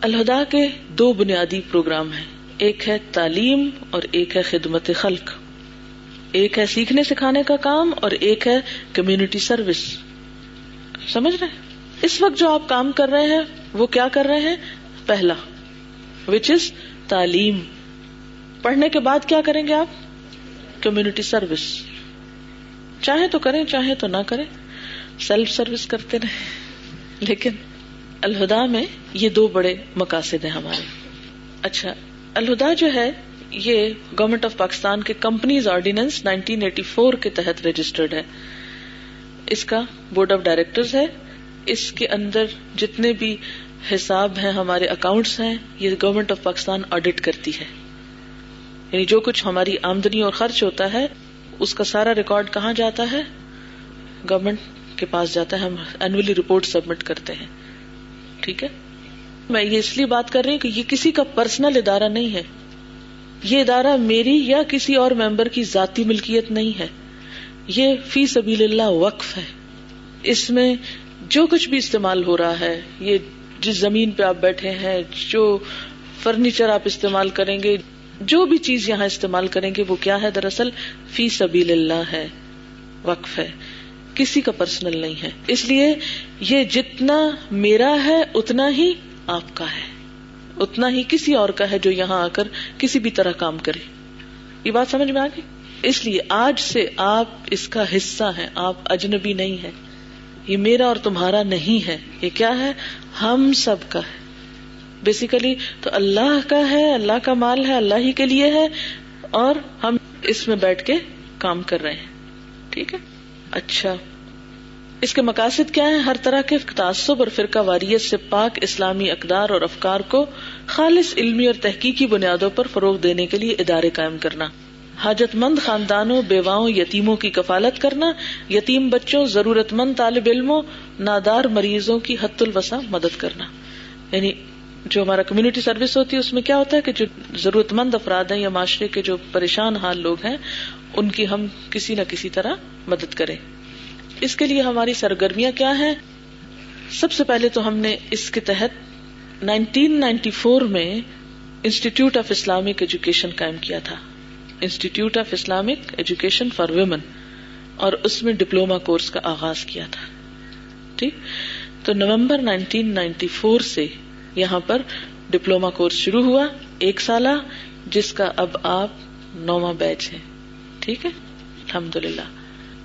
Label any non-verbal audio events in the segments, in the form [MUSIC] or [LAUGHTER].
الہدا کے دو بنیادی پروگرام ہیں۔ ایک ہے تعلیم اور ایک ہے خدمت خلق۔ ایک ہے سیکھنے سکھانے کا کام اور ایک ہے کمیونٹی سروس سمجھ رہے اس وقت جو آپ کام کر رہے ہیں، وہ کیا کر رہے ہیں؟ پہلا وچ از تعلیم۔ پڑھنے کے بعد کیا کریں گے آپ؟ کمیونٹی سروس چاہے تو کریں چاہے تو نہ کریں۔ سیلف سروس کرتے رہے لیکن الہدا میں یہ دو بڑے مقاصد ہیں ہمارے۔ اچھا الہدا جو ہے، یہ گورمنٹ آف پاکستان کے کمپنیز آرڈیننس 1984 کے تحت رجسٹرڈ ہے۔ اس کا بورڈ آف ڈائریکٹر ہے۔ اس کے اندر جتنے بھی حساب ہیں، ہمارے اکاؤنٹس ہیں، یہ گورنمنٹ آف پاکستان آڈیٹ کرتی ہے۔ یعنی جو کچھ ہماری آمدنی اور خرچ ہوتا ہے، اس کا سارا ریکارڈ کہاں جاتا ہے؟ گورنمنٹ کے پاس جاتا ہے۔ ہم اینولی رپورٹ سبمٹ کرتے ہیں۔ ٹھیک ہے؟ میں یہ اس لیے بات کر رہی ہوں کہ یہ کسی کا پرسنل ادارہ نہیں ہے۔ یہ ادارہ میری یا کسی اور ممبر کی ذاتی ملکیت نہیں ہے۔ یہ فی سبیل اللہ وقف ہے۔ اس میں جو کچھ بھی استعمال ہو رہا ہے، یہ جس زمین پہ آپ بیٹھے ہیں، جو فرنیچر آپ استعمال کریں گے، جو بھی چیز یہاں استعمال کریں گے، وہ کیا ہے؟ دراصل فی سبیل اللہ ہے، وقف ہے۔ کسی کا پرسنل نہیں ہے۔ اس لیے یہ جتنا میرا ہے، اتنا ہی آپ کا ہے۔ اتنا ہی کسی اور کا ہے جو یہاں آ کر کسی بھی طرح کام کرے۔ یہ بات سمجھ میں آ گئی؟ اس لیے آج سے آپ اس کا حصہ ہیں۔ آپ اجنبی نہیں ہے یہ میرا اور تمہارا نہیں ہے۔ یہ کیا ہے؟ ہم سب کا ہے۔ بیسیکلی تو اللہ کا ہے، اللہ کا مال ہے، اللہ ہی کے لیے ہے اور ہم اس میں بیٹھ کے کام کر رہے ہیں۔ ٹھیک ہے؟ اچھا۔ اس کے مقاصد کیا ہے ہر طرح کے تعصب اور فرقہ واریت سے پاک اسلامی اقدار اور افکار کو خالص علمی اور تحقیقی بنیادوں پر فروغ دینے کے لیے ادارے قائم کرنا۔ حاجت مند خاندانوں، بیواؤں، یتیموں کی کفالت کرنا، یتیم بچوں ضرورت مند طالب علموں، نادار مریضوں کی حت الوسا مدد کرنا۔ یعنی جو ہمارا کمیونٹی سروس ہوتی ہے، اس میں کیا ہوتا ہے کہ جو ضرورت مند افراد ہیں یا معاشرے کے جو پریشان حال لوگ ہیں ان کی ہم کسی نہ کسی طرح مدد کریں۔ اس کے لیے ہماری سرگرمیاں کیا ہیں؟ سب سے پہلے تو ہم نے اس کے تحت 1994 میں انسٹیٹیوٹ آف اسلامک ایجوکیشن قائم کیا تھا۔ Institute of Islamic education for women اور اس میں ڈپلوما کورس کا آغاز کیا تھا۔ ٹھیک؟ تو نومبر 1994 سے یہاں پر ڈپلوما کورس شروع ہوا ایک سالہ، جس کا اب آپ نواں بیچ ہے ٹھیک ہے؟ الحمد للہ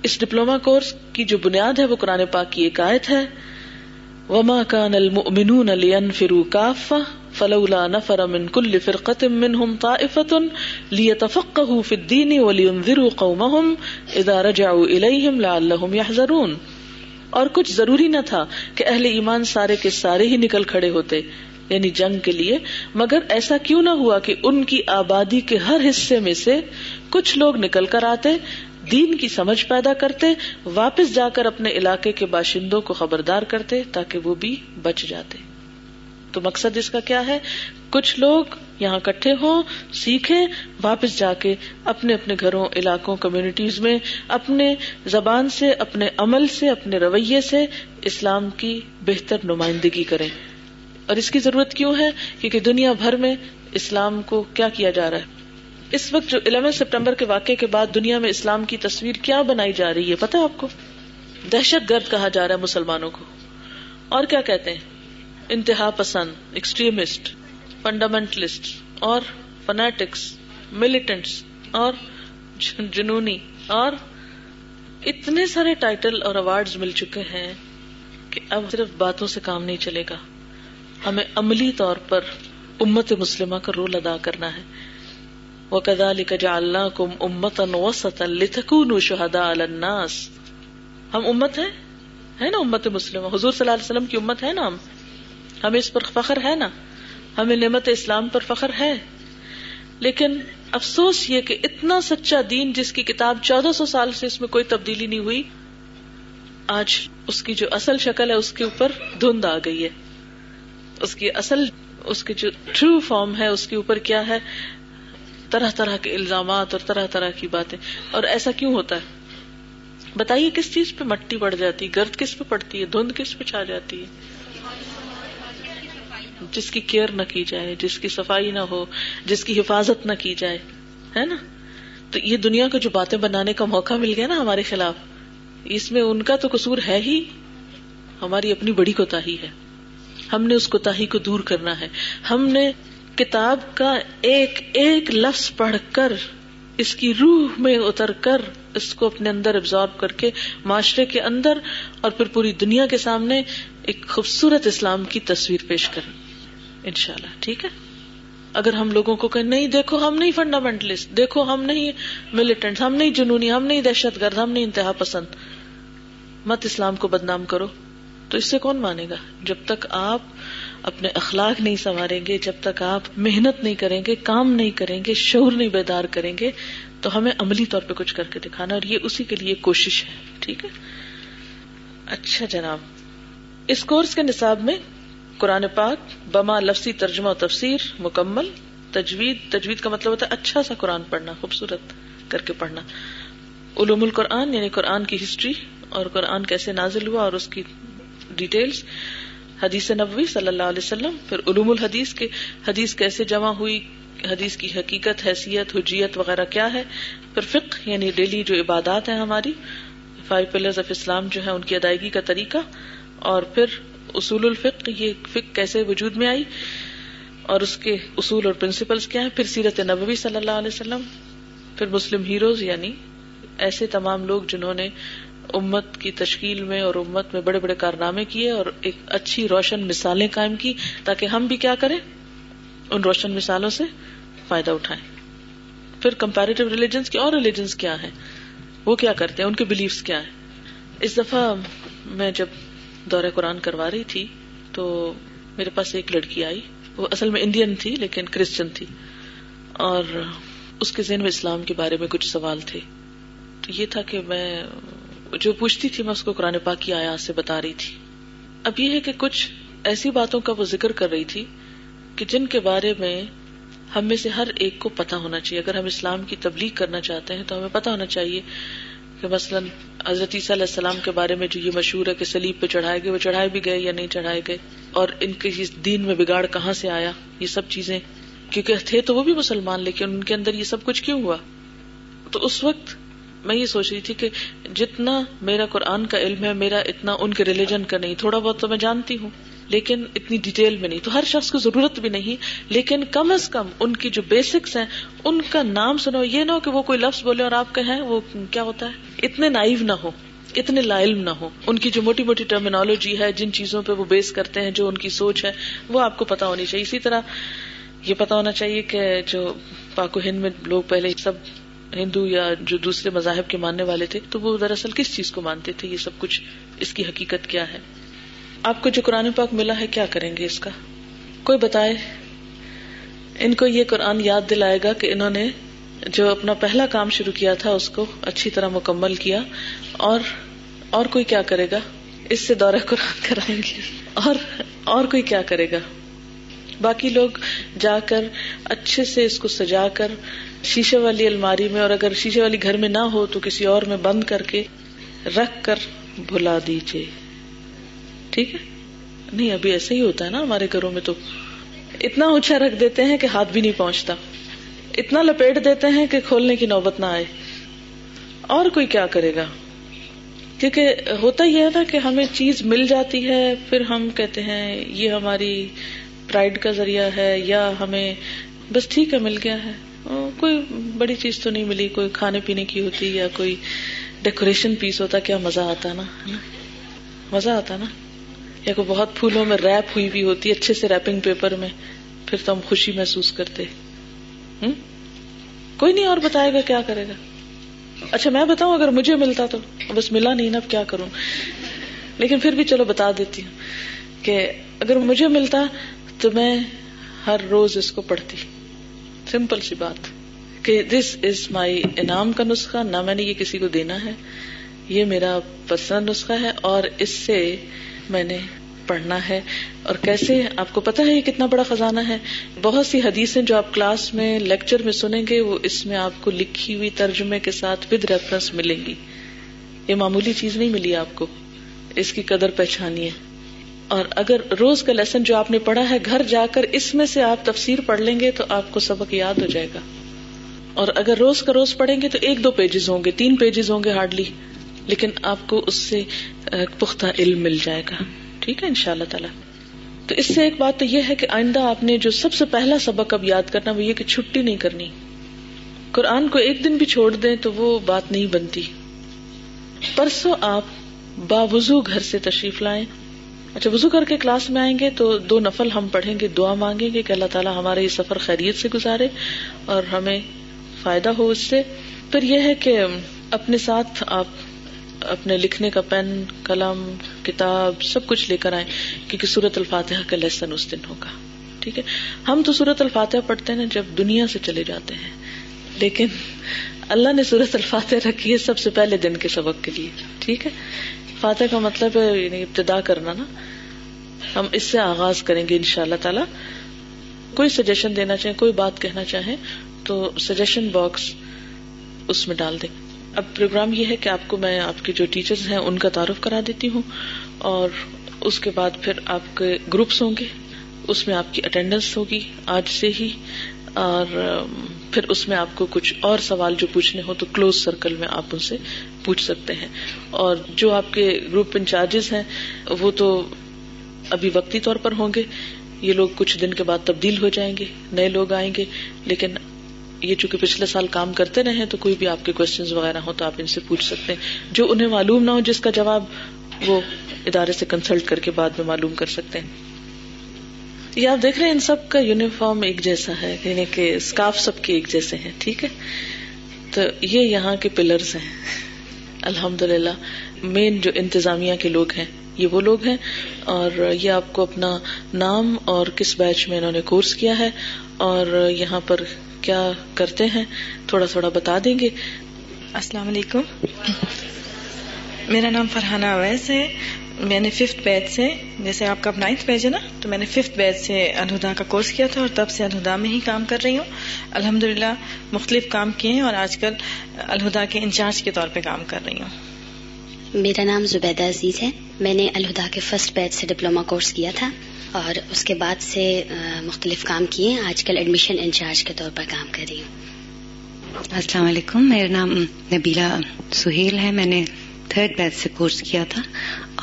اس ڈپلوما کورس کی جو بنیاد ہے، وہ قرآن پاک کی ایک آیت ہے۔ وما كان المؤمنون لينفروا كافة فلولا نفر من كل فرقة منهم طائفة ليتفقهوا في الدين ولينذروا قومهم إذا رجعوا إليهم لعلهم يحذرون۔ اور کچھ ضروری نہ تھا کہ اہل ایمان سارے کے سارے ہی نکل کھڑے ہوتے یعنی جنگ کے لیے۔ مگر ایسا کیوں نہ ہوا کہ ان کی آبادی کے ہر حصے میں سے کچھ لوگ نکل کر آتے، دین کی سمجھ پیدا کرتے، واپس جا کر اپنے علاقے کے باشندوں کو خبردار کرتے تاکہ وہ بھی بچ جاتے۔ تو مقصد اس کا کیا ہے؟ کچھ لوگ یہاں کٹھے ہوں، سیکھیں، واپس جا کے اپنے اپنے گھروں، علاقوں کمیونٹیز میں اپنے زبان سے، اپنے عمل سے، اپنے رویے سے اسلام کی بہتر نمائندگی کریں۔ اور اس کی ضرورت کیوں ہے؟ کیونکہ دنیا بھر میں اسلام کو کیا کیا جا رہا ہے؟ اس وقت جو الیون سپٹمبر کے واقعے کے بعد دنیا میں اسلام کی تصویر کیا بنائی جا رہی ہے؟ پتا آپ کو؟ دہشت گرد کہا جا رہا ہے مسلمانوں کو۔ اور کیا کہتے ہیں؟ انتہا پسند ایکسٹریمسٹ فنڈامینٹلسٹ اور فنیٹکس ملیٹنٹس اور جنونی اور اتنے سارے ٹائٹل اور اوارڈ مل چکے ہیں کہ اب صرف باتوں سے کام نہیں چلے گا۔ ہمیں عملی طور پر امت مسلمہ کا رول ادا کرنا ہے۔ وہ کدا لکھا اللہ کم امت وسط لتکون شہدا الناس. ہم امت ہیں؟ ہے نا امت مسلم حضور صلی اللہ علیہ وسلم کی امت ہے نا ہم؟ ہمیں اس پر فخر ہے نا؟ ہمیں نعمت اسلام پر فخر ہے۔ لیکن افسوس یہ کہ اتنا سچا دین جس کی کتاب چودہ سو سال سے اس میں کوئی تبدیلی نہیں ہوئی، آج اس کی جو اصل شکل ہے، اس کے اوپر دھند آ گئی ہے۔ اس کی اصل، اس کی جو ٹرو فارم ہے، اس کے اوپر کیا ہے؟ طرح طرح کے الزامات اور طرح طرح کی باتیں۔ اور ایسا کیوں ہوتا ہے؟ بتائیے کس چیز پہ مٹی پڑ جاتی ہے؟ گرد کس پہ پڑتی ہے؟ دھند کس پہ چھا جاتی ہے؟ جس کی کیئر نہ کی جائے، جس کی صفائی نہ ہو، جس کی حفاظت نہ کی جائے، ہے نا؟ تو یہ دنیا کو جو باتیں بنانے کا موقع مل گیا نا ہمارے خلاف، اس میں ان کا تو قصور ہے ہی۔ ہماری اپنی بڑی کوتا ہے۔ ہم نے اس کوتا کو دور کرنا ہے۔ ہم نے کتاب کا ایک ایک لفظ پڑھ کر اس کی روح میں اتر کر اس کو اپنے اندر ابزارو کر کے معاشرے کے اندر اور پھر پوری دنیا کے سامنے ایک خوبصورت اسلام کی تصویر پیش کریں۔ ان شاء اللہ ٹھیک ہے؟ اگر ہم لوگوں کو کہ نہیں، دیکھو ہم نہیں فنڈامینٹلسٹ دیکھو ہم نہیں ملیٹنٹ ہم نہیں جنونی، ہم نہیں دہشت گرد، ہم نہیں انتہا پسند۔ مت اسلام کو بدنام کرو۔ تو اس سے کون مانے گا؟ جب تک آپ اپنے اخلاق نہیں سنواریں گے، جب تک آپ محنت نہیں کریں گے، کام نہیں کریں گے شور نہیں بیدار کریں گے، تو ہمیں عملی طور پہ کچھ کر کے دکھانا، اور یہ اسی کے لیے کوشش ہے، ٹھیک ہے؟ اچھا جناب، اس کورس کے نصاب میں قرآن پاک، بما لفظی ترجمہ و تفسیر، مکمل، تجوید تجوید کا مطلب ہوتا ہے اچھا سا قرآن پڑھنا، خوبصورت کر کے پڑھنا۔ علوم القرآن یعنی قرآن کی ہسٹری، اور قرآن کیسے نازل ہوا، اور اس کی ڈیٹیلز حدیث نبوی صلی اللہ علیہ وسلم، پھر علوم الحدیث کے، حدیث کیسے جمع ہوئی، حدیث کی حقیقت، حیثیت، حجیت وغیرہ کیا ہے، پھر فقہ یعنی ڈیلی جو عبادات ہیں ہماری، فائیو پلرز آف اسلام جو ہے ان کی ادائیگی کا طریقہ، اور پھر اصول الفق یہ فقہ کیسے وجود میں آئی، اور اس کے اصول اور پرنسپلس کیا ہیں، پھر سیرت نبوی صلی اللہ علیہ وسلم، پھر مسلم ہیروز یعنی ایسے تمام لوگ جنہوں نے امت کی تشکیل میں اور امت میں بڑے بڑے کارنامے کیے اور ایک اچھی روشن مثالیں قائم کی تاکہ ہم بھی کیا کریں؟ ان روشن مثالوں سے فائدہ اٹھائیں۔ پھر کمپیریٹیو ریلیجنس کی اور ریلیجنس کیا ہے وہ کیا کرتے ہیں؟ ان کے بلیفس کیا ہے اس دفعہ میں جب دورہ قرآن کروا رہی تھی تو میرے پاس ایک لڑکی آئی۔ وہ اصل میں انڈین تھی لیکن کرسچن تھی۔ اور اس کے ذہن میں اسلام کے بارے میں کچھ سوال تھے۔ تو یہ تھا کہ میں جو پوچھتی تھی میں اس کو قرآن پاک کی آیات سے بتا رہی تھی۔ اب یہ ہے کہ کچھ ایسی باتوں کا وہ ذکر کر رہی تھی کہ جن کے بارے میں ہم میں سے ہر ایک کو پتا ہونا چاہیے۔ اگر ہم اسلام کی تبلیغ کرنا چاہتے ہیں تو ہمیں پتا ہونا چاہیے کہ مثلاً حضرت عیسیٰ علیہ السلام کے بارے میں جو یہ مشہور ہے کہ سلیب پہ چڑھائے گئے، وہ چڑھائے بھی گئے یا نہیں چڑھائے گئے؟ اور ان کے دین میں بگاڑ کہاں سے آیا؟ یہ سب چیزیں کیونکہ تھے تو وہ بھی مسلمان، لیکن ان کے اندر یہ سب کچھ کیوں ہوا؟ تو اس وقت میں یہ سوچ رہی تھی کہ جتنا میرا قرآن کا علم ہے، میرا اتنا ان کے ریلیجن کا نہیں، تھوڑا بہت تو میں جانتی ہوں، لیکن اتنی ڈیٹیل میں نہیں۔ تو ہر شخص کو ضرورت بھی نہیں، لیکن کم از کم ان کی جو بیسکس ہیں، ان کا نام سنو۔ یہ نہ ہو کہ وہ کوئی لفظ بولے اور آپ کہیں وہ کیا ہوتا ہے؟ اتنے نائو نہ ہو، اتنے لا علم نہ ہو۔ ان کی جو موٹی موٹی ٹرمینالوجی ہے، جن چیزوں پہ وہ بیس کرتے ہیں، جو ان کی سوچ ہے، وہ آپ کو پتا ہونی چاہیے۔ اسی طرح یہ پتا ہونا چاہیے کہ جو پاک ہند میں لوگ پہلے سب ہندو یا جو دوسرے مذاہب کے ماننے والے تھے، تو وہ دراصل کس چیز کو مانتے تھے؟ یہ سب کچھ اس کی حقیقت کیا ہے؟ آپ کو جو قرآن پاک ملا ہے، کیا کریں گے اس کا؟ کوئی بتائے؟ ان کو یہ قرآن یاد دلائے گا کہ انہوں نے جو اپنا پہلا کام شروع کیا تھا، اس کو اچھی طرح مکمل کیا۔ اور اور کوئی کیا کرے گا؟ اس سے دورہ قرآن کرائیں گے۔ اور اور کوئی کیا کرے گا؟ باقی لوگ جا کر اچھے سے اس کو سجا کر شیشے والی الماری میں اور اگر شیشے والی گھر میں نہ ہو تو کسی اور میں بند کر کے رکھ کر بھلا دیجیے ٹھیک ہے؟ نہیں، ابھی ایسے ہی ہوتا ہے نا ہمارے گھروں میں تو۔ اتنا اونچا رکھ دیتے ہیں کہ ہاتھ بھی نہیں پہنچتا۔ اتنا لپیٹ دیتے ہیں کہ کھولنے کی نوبت نہ آئے۔ اور کوئی کیا کرے گا؟ کیونکہ ہوتا یہ ہے نا کہ ہمیں چیز مل جاتی ہے، پھر ہم کہتے ہیں، یہ ہماری پرائڈ کا ذریعہ ہے یا ہمیں بس ٹھیک ہے، مل گیا ہے۔ کوئی بڑی چیز تو نہیں ملی، کوئی کھانے پینے کی ہوتی یا کوئی ڈیکوریشن پیس ہوتا، کیا مزہ آتا نا؟ مزہ آتا نا؟ یا کوئی بہت پھولوں میں ریپ ہوئی بھی ہوتی، اچھے سے ریپنگ پیپر میں، پھر تو ہم خوشی محسوس کرتے۔ کوئی نہیں اور بتائے گا کیا کرے گا۔ اچھا میں بتاؤں، اگر مجھے ملتا تو۔ بس ملا نہیں نا، اب کیا کروں؟ لیکن پھر بھی چلو بتا دیتی ہوں کہ اگر مجھے ملتا تو میں ہر روز اس کو پڑھتی۔ سمپل سی بات کہ دس از مائی انعام کا نسخہ، نہ میں نے یہ کسی کو دینا ہے، یہ میرا پسند نسخہ ہے اور اس سے میں نے پڑھنا ہے۔ اور کیسے؟ آپ کو پتا ہے یہ کتنا بڑا خزانہ ہے۔ بہت سی حدیثیں جو آپ کلاس میں، لیکچر میں سنیں گے، وہ اس میں آپ کو لکھی ہوئی ترجمے کے ساتھ ود ریفرنس ملیں گی۔ یہ معمولی چیز نہیں ملی آپ کو۔ اس کی قدر پہچانی ہے۔ اور اگر روز کا لیسن جو آپ نے پڑھا ہے گھر جا کر اس میں سے آپ تفسیر پڑھ لیں گے تو آپ کو سبق یاد ہو جائے گا۔ اور اگر روز کا روز پڑھیں گے تو ایک دو پیجز ہوں گے، تین پیجز ہوں گے ہارڈلی لیکن آپ کو اس سے پختہ علم مل جائے گا۔ ٹھیک ہے ان شاء اللہ تعالی۔ تو اس سے ایک بات تو یہ ہے کہ آئندہ آپ نے جو سب سے پہلا سبق اب یاد کرنا وہ یہ کہ چھٹی نہیں کرنی۔ قرآن کو ایک دن بھی چھوڑ دیں تو وہ بات نہیں بنتی۔ پرسوں آپ باوضو گھر سے تشریف لائیں۔ اچھا وزو کر کے کلاس میں آئیں گے تو دو نفل ہم پڑھیں گے، دعا مانگیں گے کہ اللہ تعالیٰ ہمارا یہ سفر خیریت سے گزارے اور ہمیں فائدہ ہو اس سے۔ پھر یہ ہے کہ اپنے ساتھ آپ اپنے لکھنے کا پین، قلم، کتاب سب کچھ لے کر آئیں، کیونکہ سورت الفاتحہ کا لیسن اس دن ہوگا۔ ٹھیک ہے؟ ہم تو سورت الفاتحہ پڑھتے ہیں جب دنیا سے چلے جاتے ہیں، لیکن اللہ نے سورت الفاتحہ رکھی ہے سب سے پہلے دن کے سبق کے لیے۔ ٹھیک ہے؟ فاتح کا مطلب ہے یعنی ابتدا کرنا نا۔ ہم اس سے آغاز کریں گے ان شاء اللہ تعالی۔ کوئی سجیشن دینا چاہیں، کوئی بات کہنا چاہیں، تو سجیشن باکس اس میں ڈال دیں۔ اب پروگرام یہ ہے کہ آپ کو میں، آپ کے جو ٹیچرز ہیں، ان کا تعارف کرا دیتی ہوں۔ اور اس کے بعد پھر آپ کے گروپس ہوں گے۔ اس میں آپ کی اٹینڈنس ہوگی آج سے ہی۔ اور پھر اس میں آپ کو کچھ اور سوال جو پوچھنے ہو تو کلوز سرکل میں آپ ان سے پوچھ سکتے ہیں۔ اور جو آپ کے گروپ انچارجز ہیں، وہ تو ابھی وقتی طور پر ہوں گے۔ یہ لوگ کچھ دن کے بعد تبدیل ہو جائیں گے، نئے لوگ آئیں گے۔ لیکن یہ چونکہ پچھلے سال کام کرتے رہے، تو کوئی بھی آپ کے کوشچن وغیرہ ہو تو آپ ان سے پوچھ سکتے ہیں۔ جو انہیں معلوم نہ ہو، جس کا جواب وہ ادارے سے کنسلٹ کر کے بعد میں معلوم کر سکتے ہیں۔ یہ آپ دیکھ رہے ہیں، ان سب کا یونیفارم ایک جیسا ہے یعنی کہ اسکارف سب کے ایک جیسے ہیں، ٹھیک ہے؟ تو یہ یہاں کے پلرز ہیں۔ الحمد للہ مین جو انتظامیہ کے لوگ ہیں، یہ وہ لوگ ہیں اور یہ آپ کو اپنا نام اور کس بیچ میں انہوں نے کورس کیا ہے اور یہاں پر کیا کرتے ہیں، تھوڑا تھوڑا بتا دیں گے۔ السلام علیکم۔ میرا نام فرحانہ اویس ہے۔ میں نے ففتھ بیچ سے جیسے آپ کا اب نائنتھ بیچ ہے نا تو میں نے ففتھ بیچ سے الہدا کا کورس کیا تھا اور تب سے الہدا میں ہی کام کر رہی ہوں۔ الحمد للہ مختلف کام کیے ہیں اور آج کل الہدا کے انچارج کے طور پہ کام کر رہی ہوں۔ میرا نام زبیدہ عزیز ہے۔ میں نے الہدا کے فرسٹ بیچ سے ڈپلوما کورس کیا تھا اور اس کے بعد سے مختلف کام کیے آج کل ایڈمیشن انچارج کے طور پر کام کر رہی ہوں۔ السلام علیکم۔ میرا نام نبیلا سہیل ہے۔ میں نے تھرڈ بیچ سے کورس کیا تھا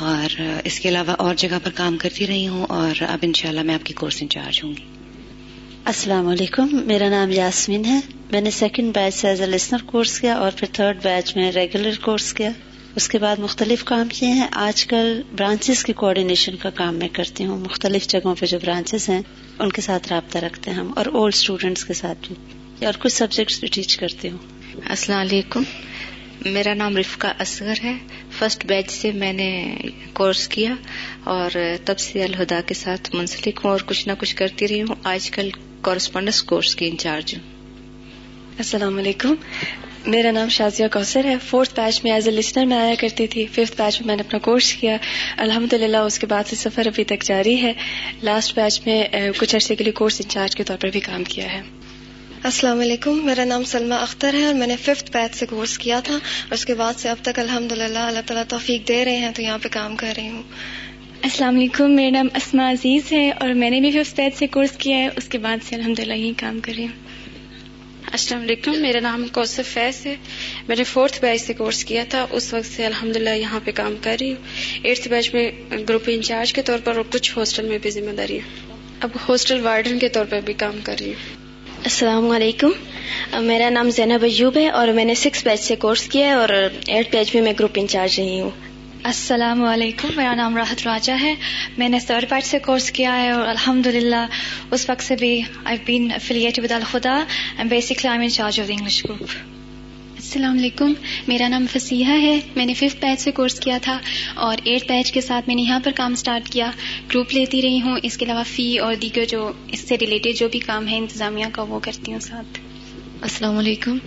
اور اس کے علاوہ اور جگہ پر کام کرتی رہی ہوں اور اب انشاءاللہ میں آپ کی کورس انچارج ہوں گی۔ السلام علیکم میرا نام یاسمین ہے۔ میں نے سیکنڈ بیچ سے ایز اے لسنر کورس کیا اور پھر تھرڈ بیچ میں ریگولر کورس کیا۔ اس کے بعد مختلف کام کیے ہیں۔ آج کل برانچز کی کوآڈینیشن کا کام میں کرتی ہوں۔ مختلف جگہوں پہ جو برانچز ہیں ان کے ساتھ رابطہ رکھتے ہیں ہم اور اولڈ اسٹوڈینٹس کے ساتھ بھی۔ اور کچھ سبجیکٹس بھی ٹیچ کرتی ہوں۔ السلام علیکم۔ میرا نام رفقا اصغر ہے۔ فرسٹ بیچ سے میں نے کورس کیا اور تب سے الہدا کے ساتھ منسلک ہوں اور کچھ نہ کچھ کرتی رہی ہوں۔ آج کل کورسپونڈنس کورس کی انچارج ہوں۔ السلام علیکم۔ میرا نام شازیہ کوثر ہے۔ فورتھ بیچ میں ایز اے لسنر میں آیا کرتی تھی۔ ففتھ بیچ میں میں نے اپنا کورس کیا۔ الحمد للہ اس کے بعد سے سفر ابھی تک جاری ہے۔ لاسٹ بیچ میں کچھ عرصے کے لیے کورس انچارج کے طور پر بھی کام کیا ہے۔ السلام علیکم میرا نام سلما اختر ہے اور میں نے ففتھ بیچ سے کورس کیا تھا اور اس کے بعد سے اب تک الحمد للہ اللہ تعالیٰ توفیق دے رہے ہیں تو یہاں پہ کام کر رہی ہوں۔ السلام علیکم میرا نام اسما عزیز ہے اور میں نے بھی ففتھ بیچ سے کورس کیا ہے اس کے بعد سے الحمد للہ یہی کام کر رہی ہوں۔ السلام علیکم میرا نام کوثف فیض ہے۔ میں نے فورتھ بیچ سے کورس کیا تھا اس وقت سے الحمد للہ یہاں پہ کام کر رہی ہوں۔ ایٹتھ بیچ میں گروپ انچارج کے طور پر اور کچھ ہاسٹل میں بھی ذمہ داری ہے اب ہاسٹل وارڈن کے طور پر بھی کام کر رہی ہوں۔ السلام علیکم۔ میرا نام زینب ایوب ہے اور میں نے سکس بیچ سے کورس کیا ہے اور ایٹ بیچ میں میں گروپ انچارج رہی ہوں۔ السلام علیکم، میرا نام راحت راجا ہے۔ میں نے تھرڈ پارٹ سے کورس کیا ہے اور الحمد للہ اس وقت سے بھی I been affiliated with الخدا and basically I in charge of the English group السلام علیکم۔ میرا نام فسیحہ ہے۔ میں نے ففتھ بیچ سے کورس کیا تھا اور ایٹ بیچ کے ساتھ میں نے یہاں پر کام سٹارٹ کیا۔ گروپ لیتی رہی ہوں۔ اس کے علاوہ فی اور دیگر جو اس سے ریلیٹڈ جو بھی کام ہے انتظامیہ کا وہ کرتی ہوں ساتھ۔ السلام علیکم۔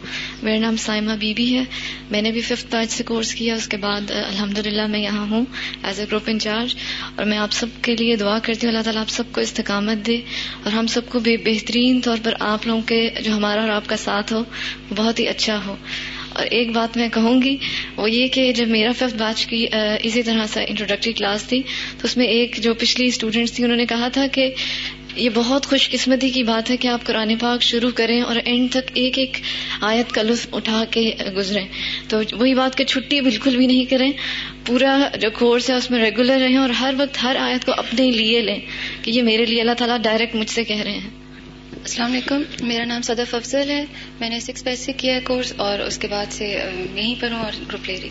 میرا نام سائمہ بی بی ہے۔ میں نے بھی ففتھ بیچ سے کورس کیا، اس کے بعد الحمد للہ میں یہاں ہوں ایز اے گروپ انچارج اور میں آپ سب کے لیے دعا کرتی ہوں، اللہ تعالیٰ آپ سب کو استقامت دے۔ اور ہم سب کو بھی بہترین طور پر آپ لوگوں کے، جو ہمارا اور آپ کا ساتھ ہو بہت ہی اچھا ہو۔ اور ایک بات میں کہوں گی، وہ یہ کہ جب میرا ففتھ بیچ کی اسی طرح سے انٹروڈکٹری کلاس تھی، تو اس میں ایک جو پچھلی اسٹوڈینٹس تھی انہوں نے کہا تھا کہ یہ بہت خوش قسمتی کی بات ہے کہ آپ قرآن پاک شروع کریں اور اینڈ تک ایک ایک آیت کا لطف اٹھا کے گزریں۔ تو وہی بات کہ چھٹی بالکل بھی نہیں کریں، پورا جو کورس ہے اس میں ریگولر رہیں اور ہر وقت ہر آیت کو اپنے لیے لیں کہ یہ میرے لیے اللہ تعالیٰ ڈائریکٹ مجھ سے کہہ رہے ہیں۔ السلام علیکم، میرا نام صدف افضل ہے۔ میں نے سکس بیچ سے کیا ہے کورس اور اس کے بعد سے یہیں پر ہوں اور گروپ لے رہی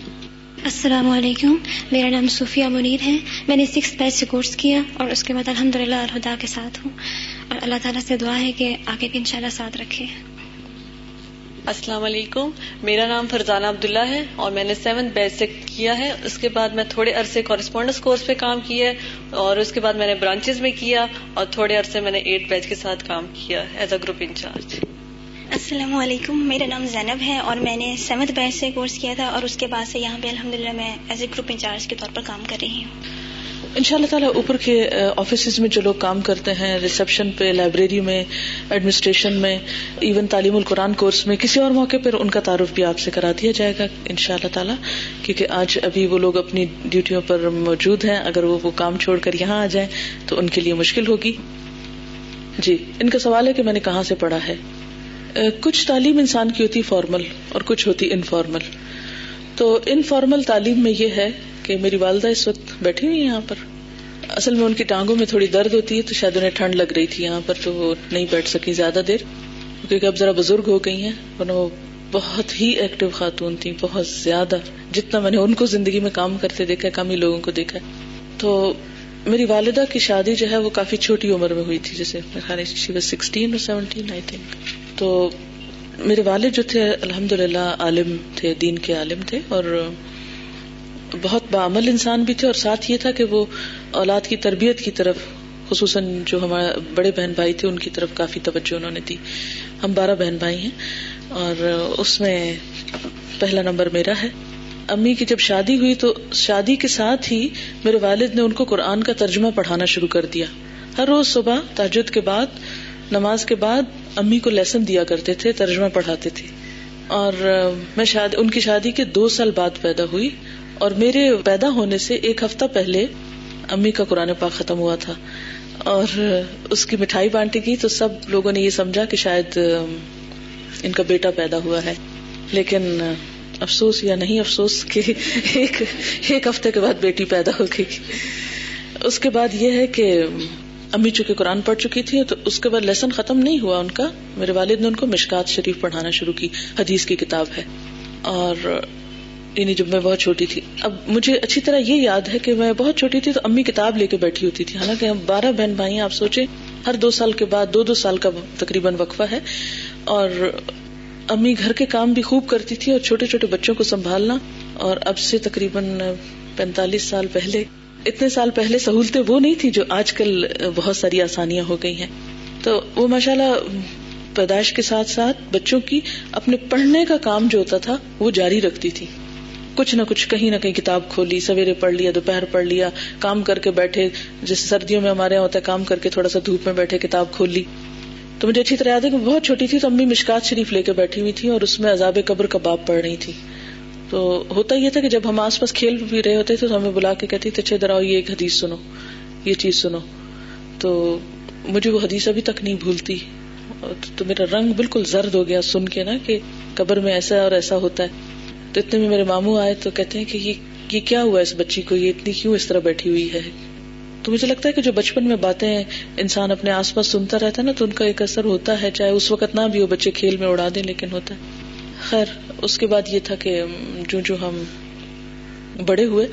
السلام علیکم، میرا نام صوفیہ منیر ہے۔ میں نے سکس بیچ سے کورس کیا اور اس کے بعد الحمد للہ الہدا کے ساتھ ہوں۔ اور اللہ تعالیٰ سے دعا ہے کہ آگے بھی انشاءاللہ ساتھ رکھے۔ السلام علیکم، میرا نام فرزانہ عبداللہ ہے اور میں نے سیونتھ بیچ سے کیا ہے۔ اس کے بعد میں تھوڑے عرصے کورسپونڈنس کورس پہ کام کیا ہے اور اس کے بعد میں نے برانچز میں کیا اور تھوڑے عرصے میں نے ایٹ بیچ کے ساتھ کام کیا ایز اے گروپ انچارج السلام علیکم، میرا نام زینب ہے اور میں نے سیونتھ بیچ سے کورس کیا تھا اور اس کے بعد سے یہاں پہ الحمد للہ میں ایز اے گروپ انچارج کے طور پر کام کر رہی ہوں۔ ان شاء اللہ تعالیٰ اوپر کے آفیسز میں جو لوگ کام کرتے ہیں ریسپشن پہ لائبریری میں ایڈمنسٹریشن میں ایون تعلیم القرآن کورس میں، کسی اور موقع پر ان کا تعارف بھی آپ سے کرا دیا جائے گا ان شاء اللہ تعالیٰ، کیونکہ آج ابھی وہ لوگ اپنی ڈیوٹیوں پر موجود ہیں۔ اگر وہ کام چھوڑ کر یہاں آ جائیں تو ان کے لیے مشکل ہوگی۔ جی ان کا سوال ہے کہ میں نے کہاں سے پڑھا ہے؟ کچھ تعلیم انسان کی ہوتی فارمل اور کچھ ہوتی انفارمل تو انفارمل تعلیم میں یہ ہے کہ میری والدہ اس وقت بیٹھی ہوئی یہاں پر۔ اصل میں ان کی ٹانگوں میں تھوڑی درد ہوتی ہے تو شاید انہیں ٹھنڈ لگ رہی تھی یہاں پر تو وہ نہیں بیٹھ سکی زیادہ دیر۔ کیونکہ اب ذرا بزرگ ہو گئی ہیں ورنہ وہ بہت ہی ایکٹیو خاتون تھی بہت زیادہ۔ جتنا میں نے ان کو زندگی میں کام کرتے دیکھا کم ہی لوگوں کو دیکھا۔ تو میری والدہ کی شادی جو ہے وہ کافی چھوٹی عمر میں ہوئی تھی، جیسے سکسٹین اور سیونٹین آئی تھنک تو میرے والد جو تھے الحمد للہ عالم تھے، دین کے عالم تھے اور بہت بعمل انسان بھی تھے اور ساتھ یہ تھا کہ وہ اولاد کی تربیت کی طرف، خصوصاً جو ہمارے بڑے بہن بھائی تھے، ان کی طرف کافی توجہ انہوں نے دی۔ ہم بارہ بہن بھائی ہیں اور اس میں پہلا نمبر میرا ہے۔ امی کی جب شادی ہوئی تو شادی کے ساتھ ہی میرے والد نے ان کو قرآن کا ترجمہ پڑھانا شروع کر دیا۔ ہر روز صبح تاجد کے بعد نماز کے بعد امی کو لیسن دیا کرتے تھے، ترجمہ پڑھاتے تھے۔ اور میں شادی ان کی شادی کے دو سال بعد پیدا ہوئی۔ اور میرے پیدا ہونے سے ایک ہفتہ پہلے امی کا قرآن پاک ختم ہوا تھا۔ اور اس کی مٹھائی بانٹی گئی تو سب لوگوں نے یہ سمجھا کہ شاید ان کا بیٹا پیدا ہوا ہے۔ لیکن افسوس یا نہیں افسوس کہ ایک ایک ہفتے کے بعد بیٹی پیدا ہو گئی۔ اس کے بعد یہ ہے کہ امی چونکہ قرآن پڑھ چکی تھی تو اس کے بعد لیسن ختم نہیں ہوا ان کا، میرے والد نے ان کو مشکات شریف پڑھانا شروع کی، حدیث کی کتاب ہے۔ اور یعنی جب میں بہت چھوٹی تھی، اب مجھے اچھی طرح یہ یاد ہے کہ میں بہت چھوٹی تھی تو امی کتاب لے کے بیٹھی ہوتی تھی۔ حالانکہ ہم بارہ بہن بھائی آپ سوچے ہر دو سال کے بعد، دو دو سال کا تقریباً وقفہ ہے۔ اور امی گھر کے کام بھی خوب کرتی تھی اور چھوٹے چھوٹے بچوں کو سنبھالنا۔ اور اب سے تقریباً پینتالیس سال پہلے اتنے سال پہلے سہولتیں وہ نہیں تھی جو آج کل بہت ساری آسانیاں ہو گئی ہیں۔ تو وہ ماشاء اللہ پیدائش کے ساتھ ساتھ بچوں کی اپنے پڑھنے کا کام جو ہوتا تھا وہ جاری رکھتی تھی۔ کچھ نہ کچھ کہیں نہ کہیں کتاب کھولی، سویرے پڑھ لیا، دوپہر پڑھ لیا، کام کر کے بیٹھے۔ جیسے سردیوں میں ہمارے یہاں ہوتا ہے، کام کر کے تھوڑا سا دھوپ میں بیٹھے، کتاب کھول لی تو مجھے اچھی طرح یاد ہے کہ بہت چھوٹی تھی تو امی مشکات شریف لے کے بیٹھی ہوئی تھی اور اس میں عذاب قبر کا پڑھ رہی تھی۔ تو ہوتا یہ تھا کہ جب ہم آس پاس کھیل بھی رہے ہوتے تھے تو ہمیں بلا کے کہتی تھے اچھا ادھر آؤ، یہ ایک حدیث سنو، یہ چیز سنو۔ تو مجھے وہ حدیث ابھی تک نہیں بھولتی۔ تو میرا رنگ بالکل زرد ہو گیا سن کے نا کہ قبر میں ایسا اور ایسا ہوتا ہے۔ تو اتنے میں میرے ماموں آئے تو کہتے ہیں کہ یہ کیا ہوا اس بچی کو؟ یہ اتنی کیوں اس طرح بیٹھی ہوئی ہے؟ تو مجھے لگتا ہے کہ جو بچپن میں باتیں انسان اپنے آس پاس سنتا رہتا ہے نا تو ان کا ایک اثر ہوتا ہے، چاہے اس وقت نہ بھی ہو بچے کھیل میں اڑا دیں، لیکن ہوتا ہے۔ خیر، اس کے بعد یہ تھا کہ جو جو ہم بڑے ہوئے،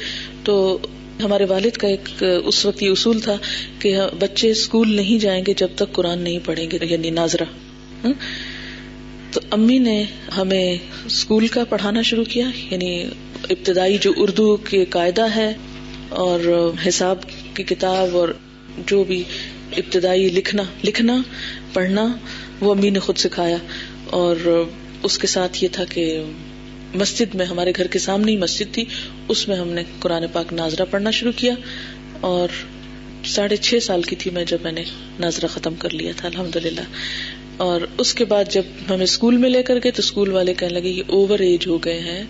تو ہمارے والد کا ایک، اس وقت یہ اصول تھا کہ بچے اسکول نہیں جائیں گے جب تک قرآن نہیں پڑھیں گے یعنی ناظرہ۔ ہاں؟ تو امی نے ہمیں اسکول کا پڑھانا شروع کیا یعنی ابتدائی جو اردو کے قاعدہ ہے اور حساب کی کتاب اور جو بھی ابتدائی لکھنا لکھنا، پڑھنا، وہ امی نے خود سکھایا۔ اور اس کے ساتھ یہ تھا کہ مسجد میں ہمارے گھر کے سامنے ہی مسجد تھی۔ اس میں ہم نے قرآن پاک ناظرہ پڑھنا شروع کیا اور ساڑھے چھ سال کی تھی میں جب میں نے ناظرہ ختم کر لیا تھا الحمد للہ اور اس کے بعد جب ہمیں اسکول میں لے کر گئے تو اسکول والے کہنے لگے یہ اوور ایج ہو گئے ہیں،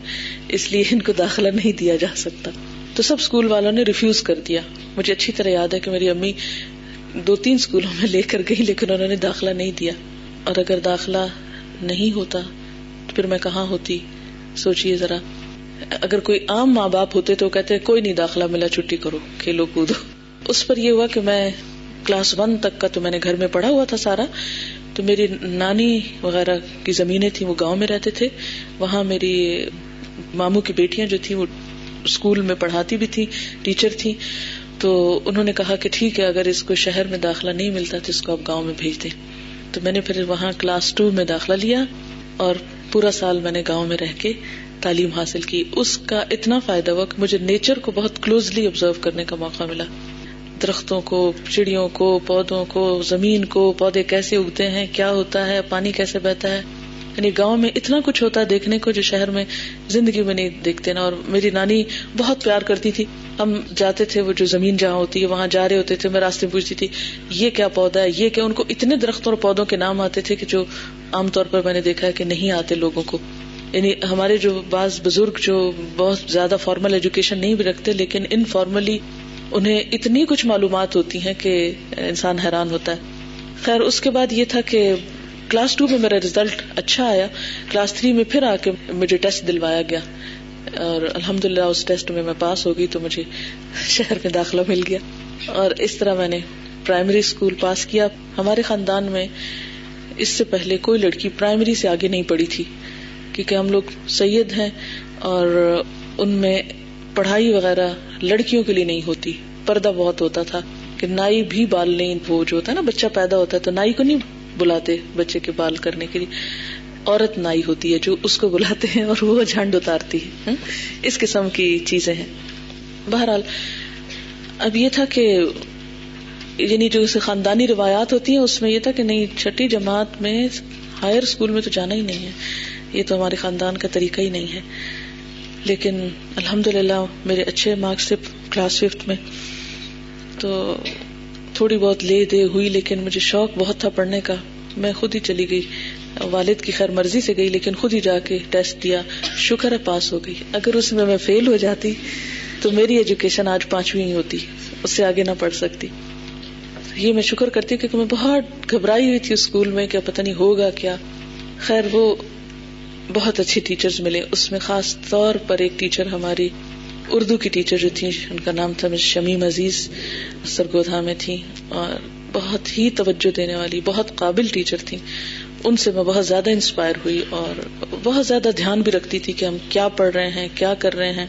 اس لیے ان کو داخلہ نہیں دیا جا سکتا۔ تو سب اسکول والوں نے ریفیوز کر دیا۔ مجھے اچھی طرح یاد ہے کہ میری امی دو تین اسکولوں میں لے کر گئی، لیکن انہوں نے داخلہ نہیں دیا۔ اور اگر داخلہ نہیں ہوتا تو پھر میں کہاں ہوتی؟ سوچیے ذرا۔ اگر کوئی عام ماں باپ ہوتے تو کہتے، کوئی نہیں، داخلہ ملا، چھٹی کرو، کھیلو، کودو۔ اس پر یہ ہوا کہ میں کلاس ون تک کا تو میں نے گھر میں پڑھا ہوا تھا سارا۔ تو میری نانی وغیرہ کی زمینیں تھیں، وہ گاؤں میں رہتے تھے۔ وہاں میری ماموں کی بیٹیاں جو تھیں، وہ اسکول میں پڑھاتی بھی تھی ٹیچر تھی تو انہوں نے کہا کہ ٹھیک ہے، اگر اس کو شہر میں داخلہ نہیں ملتا تو اس کو آپ گاؤں میں بھیج دیں۔ تو میں نے پھر وہاں کلاس ٹو میں داخلہ لیا اور پورا سال میں نے گاؤں میں رہ کے تعلیم حاصل کی۔ اس کا اتنا فائدہ ہوا کہ مجھے نیچر کو بہت کلوزلی آبزرو کرنے کا موقع ملا۔ درختوں کو، چڑیوں کو، پودوں کو، زمین کو، پودے کیسے اگتے ہیں، کیا ہوتا ہے، پانی کیسے بہتا ہے۔ یعنی گاؤں میں اتنا کچھ ہوتا ہے دیکھنے کو جو شہر میں زندگی میں نہیں دیکھتے نا، اور میری نانی بہت پیار کرتی تھی۔ ہم جاتے تھے، وہ جو زمین جہاں ہوتی ہے، وہاں جا رہے ہوتے تھے، میں راستے پوچھتی تھی، یہ کیا پودا ہے؟ یہ کیا؟ ان کو اتنے درختوں اور پودوں کے نام آتے تھے کہ جو عام طور پر میں نے دیکھا ہے کہ نہیں آتے لوگوں کو۔ یعنی ہمارے جو بعض بزرگ جو بہت زیادہ فارمل ایجوکیشن نہیں بھی رکھتے، لیکن ان فارملی انہیں اتنی کچھ معلومات ہوتی ہیں کہ انسان حیران ہوتا ہے۔ خیر، اس کے بعد یہ تھا کہ کلاس ٹو میں میرا ریزلٹ اچھا آیا۔ کلاس تھری میں پھر آ کے مجھے ٹیسٹ دلوایا گیا۔ اور الحمد للہ اس ٹیسٹ میں میں پاس ہو گئی تو مجھے شہر میں داخلہ مل گیا۔ اور اس طرح میں نے پرائمری اسکول پاس کیا۔ ہمارے خاندان میں اس سے پہلے کوئی لڑکی پرائمری سے آگے نہیں پڑھی تھی۔ کیونکہ ہم لوگ سید ہیں اور ان میں پڑھائی وغیرہ لڑکیوں کے لیے نہیں ہوتی۔ پردہ بہت ہوتا تھا کہ نائی بھی بال نہیں وہ جو ہوتا ہے نا، بچہ پیدا ہوتا ہے تو نائی کو نہیں بلاتے بچے کے بال کرنے کے لیے۔ عورت نائی ہوتی ہے جو اس کو بلاتے ہیں اور وہ جھنڈ اتارتی ہے ہاں؟ اس قسم کی چیزیں ہیں۔ بہرحال، اب یہ تھا کہ یعنی جو خاندانی روایات ہوتی ہیں، اس میں یہ تھا کہ نہیں، چھٹی جماعت میں ہائر اسکول میں تو جانا ہی نہیں ہے۔ یہ تو ہمارے خاندان کا طریقہ ہی نہیں ہے۔ لیکن الحمد للہ میرے اچھے مارکس سے کلاس ففتھ میں تو تھوڑی بہت لے دے ہوئی، لیکن مجھے شوق بہت تھا پڑھنے کا۔ میں خود ہی چلی گئی۔ والد کی خیر مرضی سے گئی، لیکن خود ہی جا کے ٹیسٹ دیا۔ شکر ہے، پاس ہو گئی۔ اگر اس میں میں فیل ہو جاتی تو میری ایجوکیشن آج پانچویں ہی ہوتی۔ اس سے آگے نہ پڑھ سکتی۔ یہ میں شکر کرتی کیونکہ میں بہت گھبرائی ہوئی تھی اسکول میں کیا پتہ نہیں ہوگا کیا۔ خیر، وہ بہت اچھے ٹیچرز ملے۔ اس میں خاص طور پر ایک ٹیچر ہماری اردو کی ٹیچر جو تھی ان کا نام تھا شمیم عزیز سرگودھا میں تھی اور بہت ہی توجہ دینے والی، بہت قابل ٹیچر تھی ان سے میں بہت زیادہ انسپائر ہوئی اور بہت زیادہ دھیان بھی رکھتی تھی کہ ہم کیا پڑھ رہے ہیں، کیا کر رہے ہیں۔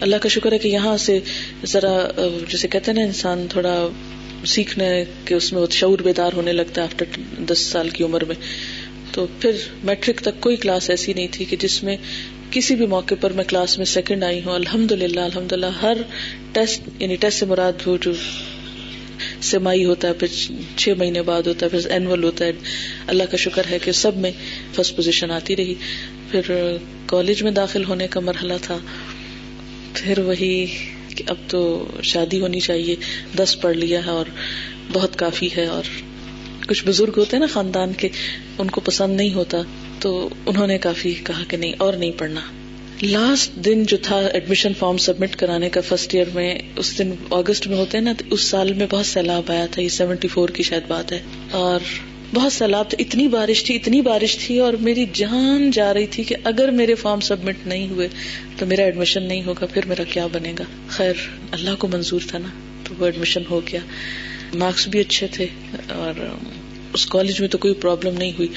اللہ کا شکر ہے کہ یہاں سے ذرا جیسے کہتے ہیں نا انسان، تھوڑا سیکھنے کے اس میں شعور بیدار ہونے لگتا ہے آفٹر دس سال کی عمر میں۔ تو پھر میٹرک تک کوئی کلاس ایسی نہیں تھی کہ جس میں کسی بھی موقع پر میں کلاس میں سیکنڈ آئی ہوں۔ الحمد للہ الحمد للہ ہر ٹیسٹ یعنی ٹیسٹ سے مراد ہو جو سمائی ہوتا ہے، پھر چھ مہینے بعد ہوتا ہے، پھر اینول ہوتا ہے۔ اللہ کا شکر ہے کہ سب میں فرسٹ پوزیشن آتی رہی۔ پھر کالج میں داخل ہونے کا مرحلہ تھا۔ پھر وہی کہ اب تو شادی ہونی چاہیے۔ دس پڑھ لیا ہے اور بہت کافی ہے اور کچھ بزرگ ہوتے ہیں نا خاندان کے، ان کو پسند نہیں ہوتا، تو انہوں نے کافی کہا کہ نہیں، اور نہیں پڑھنا۔ لاسٹ دن جو تھا ایڈمیشن فارم سبمٹ کرانے کا فرسٹ ایئر میں، اس دن اگست میں ہوتے ہیں نا اس سال میں بہت سیلاب آیا تھا، یہ سیونٹی فور کی شاید بات ہے۔ اور بہت سیلاب تھا، اتنی بارش تھی، اتنی بارش تھی، اور میری جان جا رہی تھی کہ اگر میرے فارم سبمٹ نہیں ہوئے، تو میرا ایڈمیشن نہیں ہوگا، پھر میرا کیا بنے گا؟ خیر، اللہ کو منظور تھا نا، تو وہ ایڈمیشن ہو گیا۔ مارکس بھی اچھے تھے اور اس کالج میں تو کوئی پرابلم نہیں ہوئی۔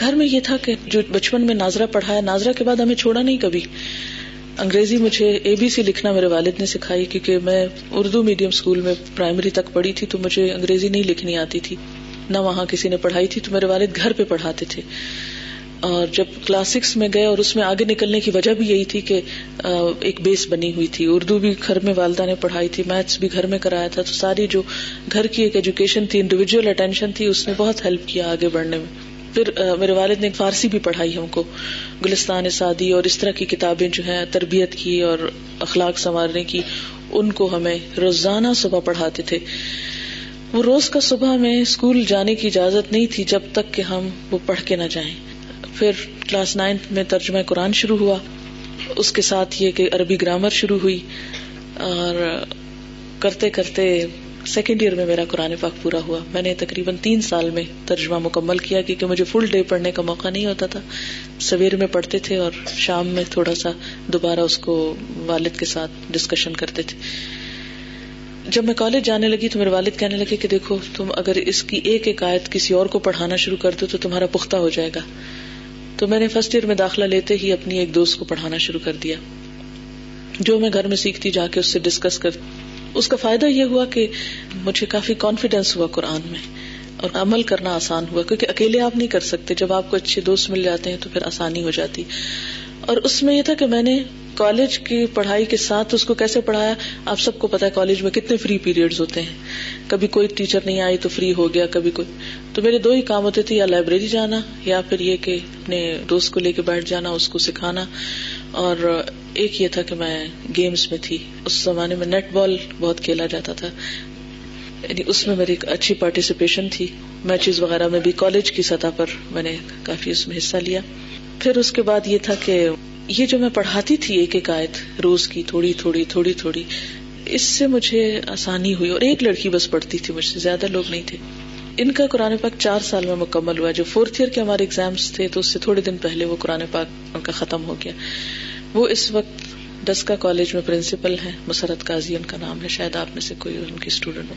گھر میں یہ تھا کہ جو بچپن میں ناظرہ پڑھایا، ناظرہ کے بعد ہمیں چھوڑا نہیں کبھی۔ انگریزی مجھے اے بی سی لکھنا میرے والد نے سکھائی کیونکہ میں اردو میڈیم اسکول میں پرائمری تک پڑھی تھی تو مجھے انگریزی نہیں لکھنی آتی تھی۔ نہ وہاں کسی نے پڑھائی تھی تو میرے والد گھر پہ پڑھاتے تھے۔ اور جب کلاس سکس میں گئے اور اس میں آگے نکلنے کی وجہ بھی یہی تھی کہ ایک بیس بنی ہوئی تھی۔ اردو بھی گھر میں والدہ نے پڑھائی تھی، میتھس بھی گھر میں کرایا تھا۔ تو ساری جو گھر کی ایک ایجوکیشن تھی انڈیویجل اٹینشن تھی، اس نے بہت ہیلپ کیا آگے بڑھنے میں۔ پھر میرے والد نے فارسی بھی پڑھائی ہم کو۔ گلستان سعدی اور اس طرح کی کتابیں جو ہیں، تربیت کی اور اخلاق سنوارنے کی، ان کو ہمیں روزانہ صبح پڑھاتے تھے۔ وہ روز کا صبح میں اسکول جانے کی اجازت نہیں تھی جب تک کہ ہم وہ پڑھ کے نہ جائیں۔ پھر کلاس نائنتھ میں ترجمہ قرآن شروع ہوا۔ اس کے ساتھ یہ کہ عربی گرامر شروع ہوئی اور کرتے کرتے سیکنڈ ایئر میں میرا قرآن پاک پورا ہوا۔ میں نے تقریباً تین سال میں ترجمہ مکمل کیا کیونکہ مجھے فل ڈے پڑھنے کا موقع نہیں ہوتا تھا۔ سویر میں پڑھتے تھے اور شام میں تھوڑا سا دوبارہ اس کو والد کے ساتھ ڈسکشن کرتے تھے۔ جب میں کالج جانے لگی تو میرے والد کہنے لگے کہ دیکھو تم اگر اس کی ایک ایک آیت کسی اور کو پڑھانا شروع کر دو تو تمہارا پختہ ہو جائے گا۔ تو میں نے فرسٹ ایئر میں داخلہ لیتے ہی اپنی ایک دوست کو پڑھانا شروع کر دیا۔ جو میں گھر میں سیکھتی جا کے اس سے ڈسکس کر اس کا فائدہ یہ ہوا کہ مجھے کافی کانفیڈینس ہوا قرآن میں اور عمل کرنا آسان ہوا، کیونکہ اکیلے آپ نہیں کر سکتے۔ جب آپ کو اچھے دوست مل جاتے ہیں تو پھر آسانی ہو جاتی۔ اور اس میں یہ تھا کہ میں نے کالج کی پڑھائی کے ساتھ اس کو کیسے پڑھایا؟ آپ سب کو پتا ہے کالج میں کتنے فری پیریڈ ہوتے ہیں۔ کبھی کوئی ٹیچر نہیں آئی تو فری ہو گیا، کبھی کوئی۔ تو میرے دو ہی کام ہوتے تھے، یا لائبریری جانا، یا پھر یہ کہ اپنے دوست کو لے کے بیٹھ جانا، اس کو سکھانا۔ اور ایک یہ تھا کہ میں گیمس میں تھی۔ اس زمانے میں نیٹ بال بہت کھیلا جاتا تھا۔ یعنی اس میں میری ایک اچھی پارٹیسپیشن تھی۔ میچز وغیرہ میں بھی کالج کی سطح پر میں نے کافی اس میں حصہ لیا۔ پھر اس کے بعد یہ تھا کہ یہ جو میں پڑھاتی تھی ایک ایک آیت روز کی، تھوڑی تھوڑی تھوڑی تھوڑی، اس سے مجھے آسانی ہوئی اور ایک لڑکی بس پڑھتی تھی مجھ سے، زیادہ لوگ نہیں تھے۔ ان کا قرآن پاک چار سال میں مکمل ہوا جو فورتھ ایئر کے ہمارے اگزامس تھے تو اس سے تھوڑے دن پہلے وہ قرآن پاک ان کا ختم ہو گیا۔ وہ اس وقت ڈسکا کالج میں پرنسپل ہیں، مسرت قاضی ان کا نام ہے، شاید آپ میں سے کوئی ان کی اسٹوڈینٹ ہو۔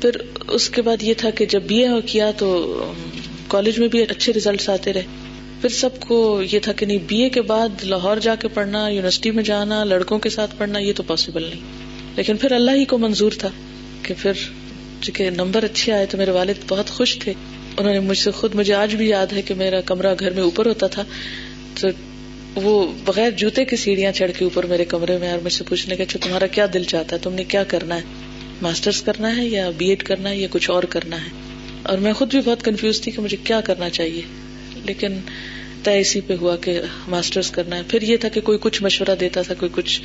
پھر اس کے بعد یہ تھا کہ جب بی اے کیا تو کالج میں بھی اچھے ریزلٹس آتے رہے۔ پھر سب کو یہ تھا کہ نہیں، بی اے کے بعد لاہور جا کے پڑھنا، یونیورسٹی میں جانا، لڑکوں کے ساتھ پڑھنا، یہ تو پاسبل نہیں۔ لیکن پھر اللہ ہی کو منظور تھا کہ پھر چونکہ نمبر اچھے آئے تو میرے والد بہت خوش تھے۔ انہوں نے مجھ سے خود، مجھے آج بھی یاد ہے کہ میرا کمرہ گھر میں اوپر ہوتا تھا۔ تو وہ بغیر جوتے کی سیڑھیاں چڑھ کے اوپر میرے کمرے میں اور مجھ سے پوچھنے کا اچھا تمہارا کیا دل چاہتا ہے؟ تم نے کیا کرنا ہے؟ ماسٹرز کرنا ہے یا بی ایڈ کرنا ہے یا کچھ اور کرنا ہے؟ اور میں خود بھی بہت کنفیوز تھی کہ مجھے کیا کرنا چاہیے۔ لیکن طے اسی پہ ہوا کہ ماسٹرز کرنا ہے۔ پھر یہ تھا کہ کوئی کچھ مشورہ دیتا تھا، کوئی کچھ۔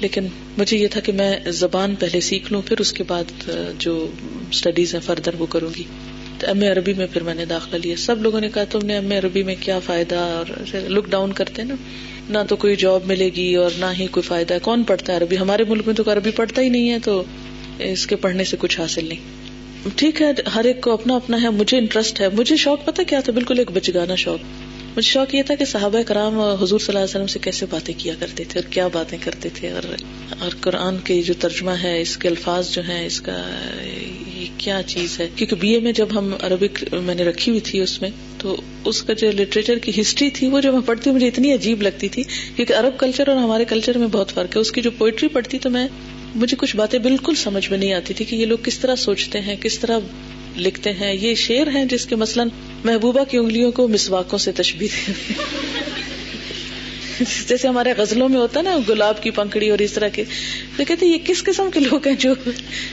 لیکن مجھے یہ تھا کہ میں زبان پہلے سیکھ لوں، پھر اس کے بعد جو اسٹڈیز ہیں فردر وہ کروں گی۔ تو ایم اے عربی میں پھر میں نے داخلہ لیا۔ سب لوگوں نے کہا، تم نے ایم اے عربی میں کیا فائدہ؟ اور لک ڈاؤن کرتے نا۔ نہ تو کوئی جاب ملے گی اور نہ ہی کوئی فائدہ۔ ہے کون پڑھتا ہے عربی؟ ہمارے ملک میں تو عربی پڑھتا ہی نہیں ہے، تو اس کے پڑھنے سے کچھ حاصل نہیں۔ ٹھیک ہے، ہر ایک کو اپنا اپنا ہے، مجھے انٹرسٹ ہے۔ مجھے شوق پتا کیا تھا؟ بالکل ایک بچگانا شوق۔ مجھے شوق یہ تھا کہ صحابہ کرام، حضور صلی اللہ علیہ وسلم سے کیسے باتیں کیا کرتے تھے اور کیا باتیں کرتے تھے۔ اور اور قرآن کے جو ترجمہ ہے، اس کے الفاظ جو ہیں، اس کا یہ کیا چیز ہے؟ کیونکہ بی اے میں جب ہم عربک میں نے رکھی ہوئی تھی اس میں، تو اس کا جو لٹریچر کی ہسٹری تھی، وہ جب میں پڑھتی مجھے اتنی عجیب لگتی تھی۔ کیونکہ عرب کلچر اور ہمارے کلچر میں بہت فرق ہے۔ اس کی جو پوئٹری پڑھتی تو میں مجھے کچھ باتیں بالکل سمجھ میں نہیں آتی تھی کہ یہ لوگ کس طرح سوچتے ہیں، کس طرح لکھتے ہیں۔ یہ شیر ہیں جس کے مثلاً محبوبہ کی انگلیوں کو مسواکوں سے تشبیح [LAUGHS] جیسے ہمارے غزلوں میں ہوتا ہے نا، گلاب کی پنکھڑی اور اس طرح کے۔ تو کہتے یہ کس قسم کے لوگ ہیں جو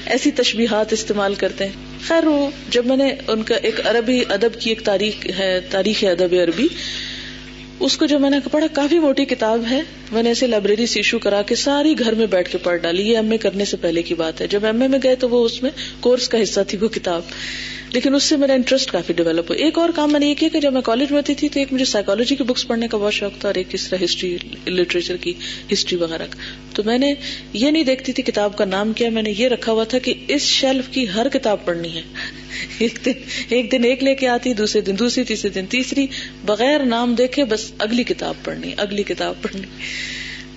ایسی تشبیہات استعمال کرتے ہیں؟ خیر وہ، جب میں نے ان کا ایک عربی ادب کی ایک تاریخ ہے، تاریخ ادب عربی اس کو جو میں نے پڑھا کافی موٹی کتاب ہے۔ میں نے ایسے لائبریری سے ایشو کرا کے ساری گھر میں بیٹھ کے پڑھ ڈالی۔ یہ ایم اے کرنے سے پہلے کی بات ہے۔ جب ایم اے میں گئے تو وہ اس میں کورس کا حصہ تھی، وہ کتاب۔ لیکن اس سے میرا انٹرسٹ کافی ڈیولپ ہوا۔ ایک اور کام میں نے یہ کیا کہ جب میں کالج میں ہوتی تھی تو ایک مجھے سائیکالوجی کی بکس پڑھنے کا بہت شوق تھا اور ایک کس طرح ہسٹری لٹریچر کی ہسٹری وغیرہ کا۔ تو میں نے یہ نہیں دیکھتی تھی کتاب کا نام کیا، میں نے یہ رکھا ہوا تھا کہ اس شیلف کی ہر کتاب پڑھنی ہے۔ ایک دن ایک دن ایک لے کے آتی، دوسرے دن دوسری، تیسرے دن تیسری، بغیر نام دیکھے بس اگلی کتاب پڑھنی، اگلی کتاب پڑھنی۔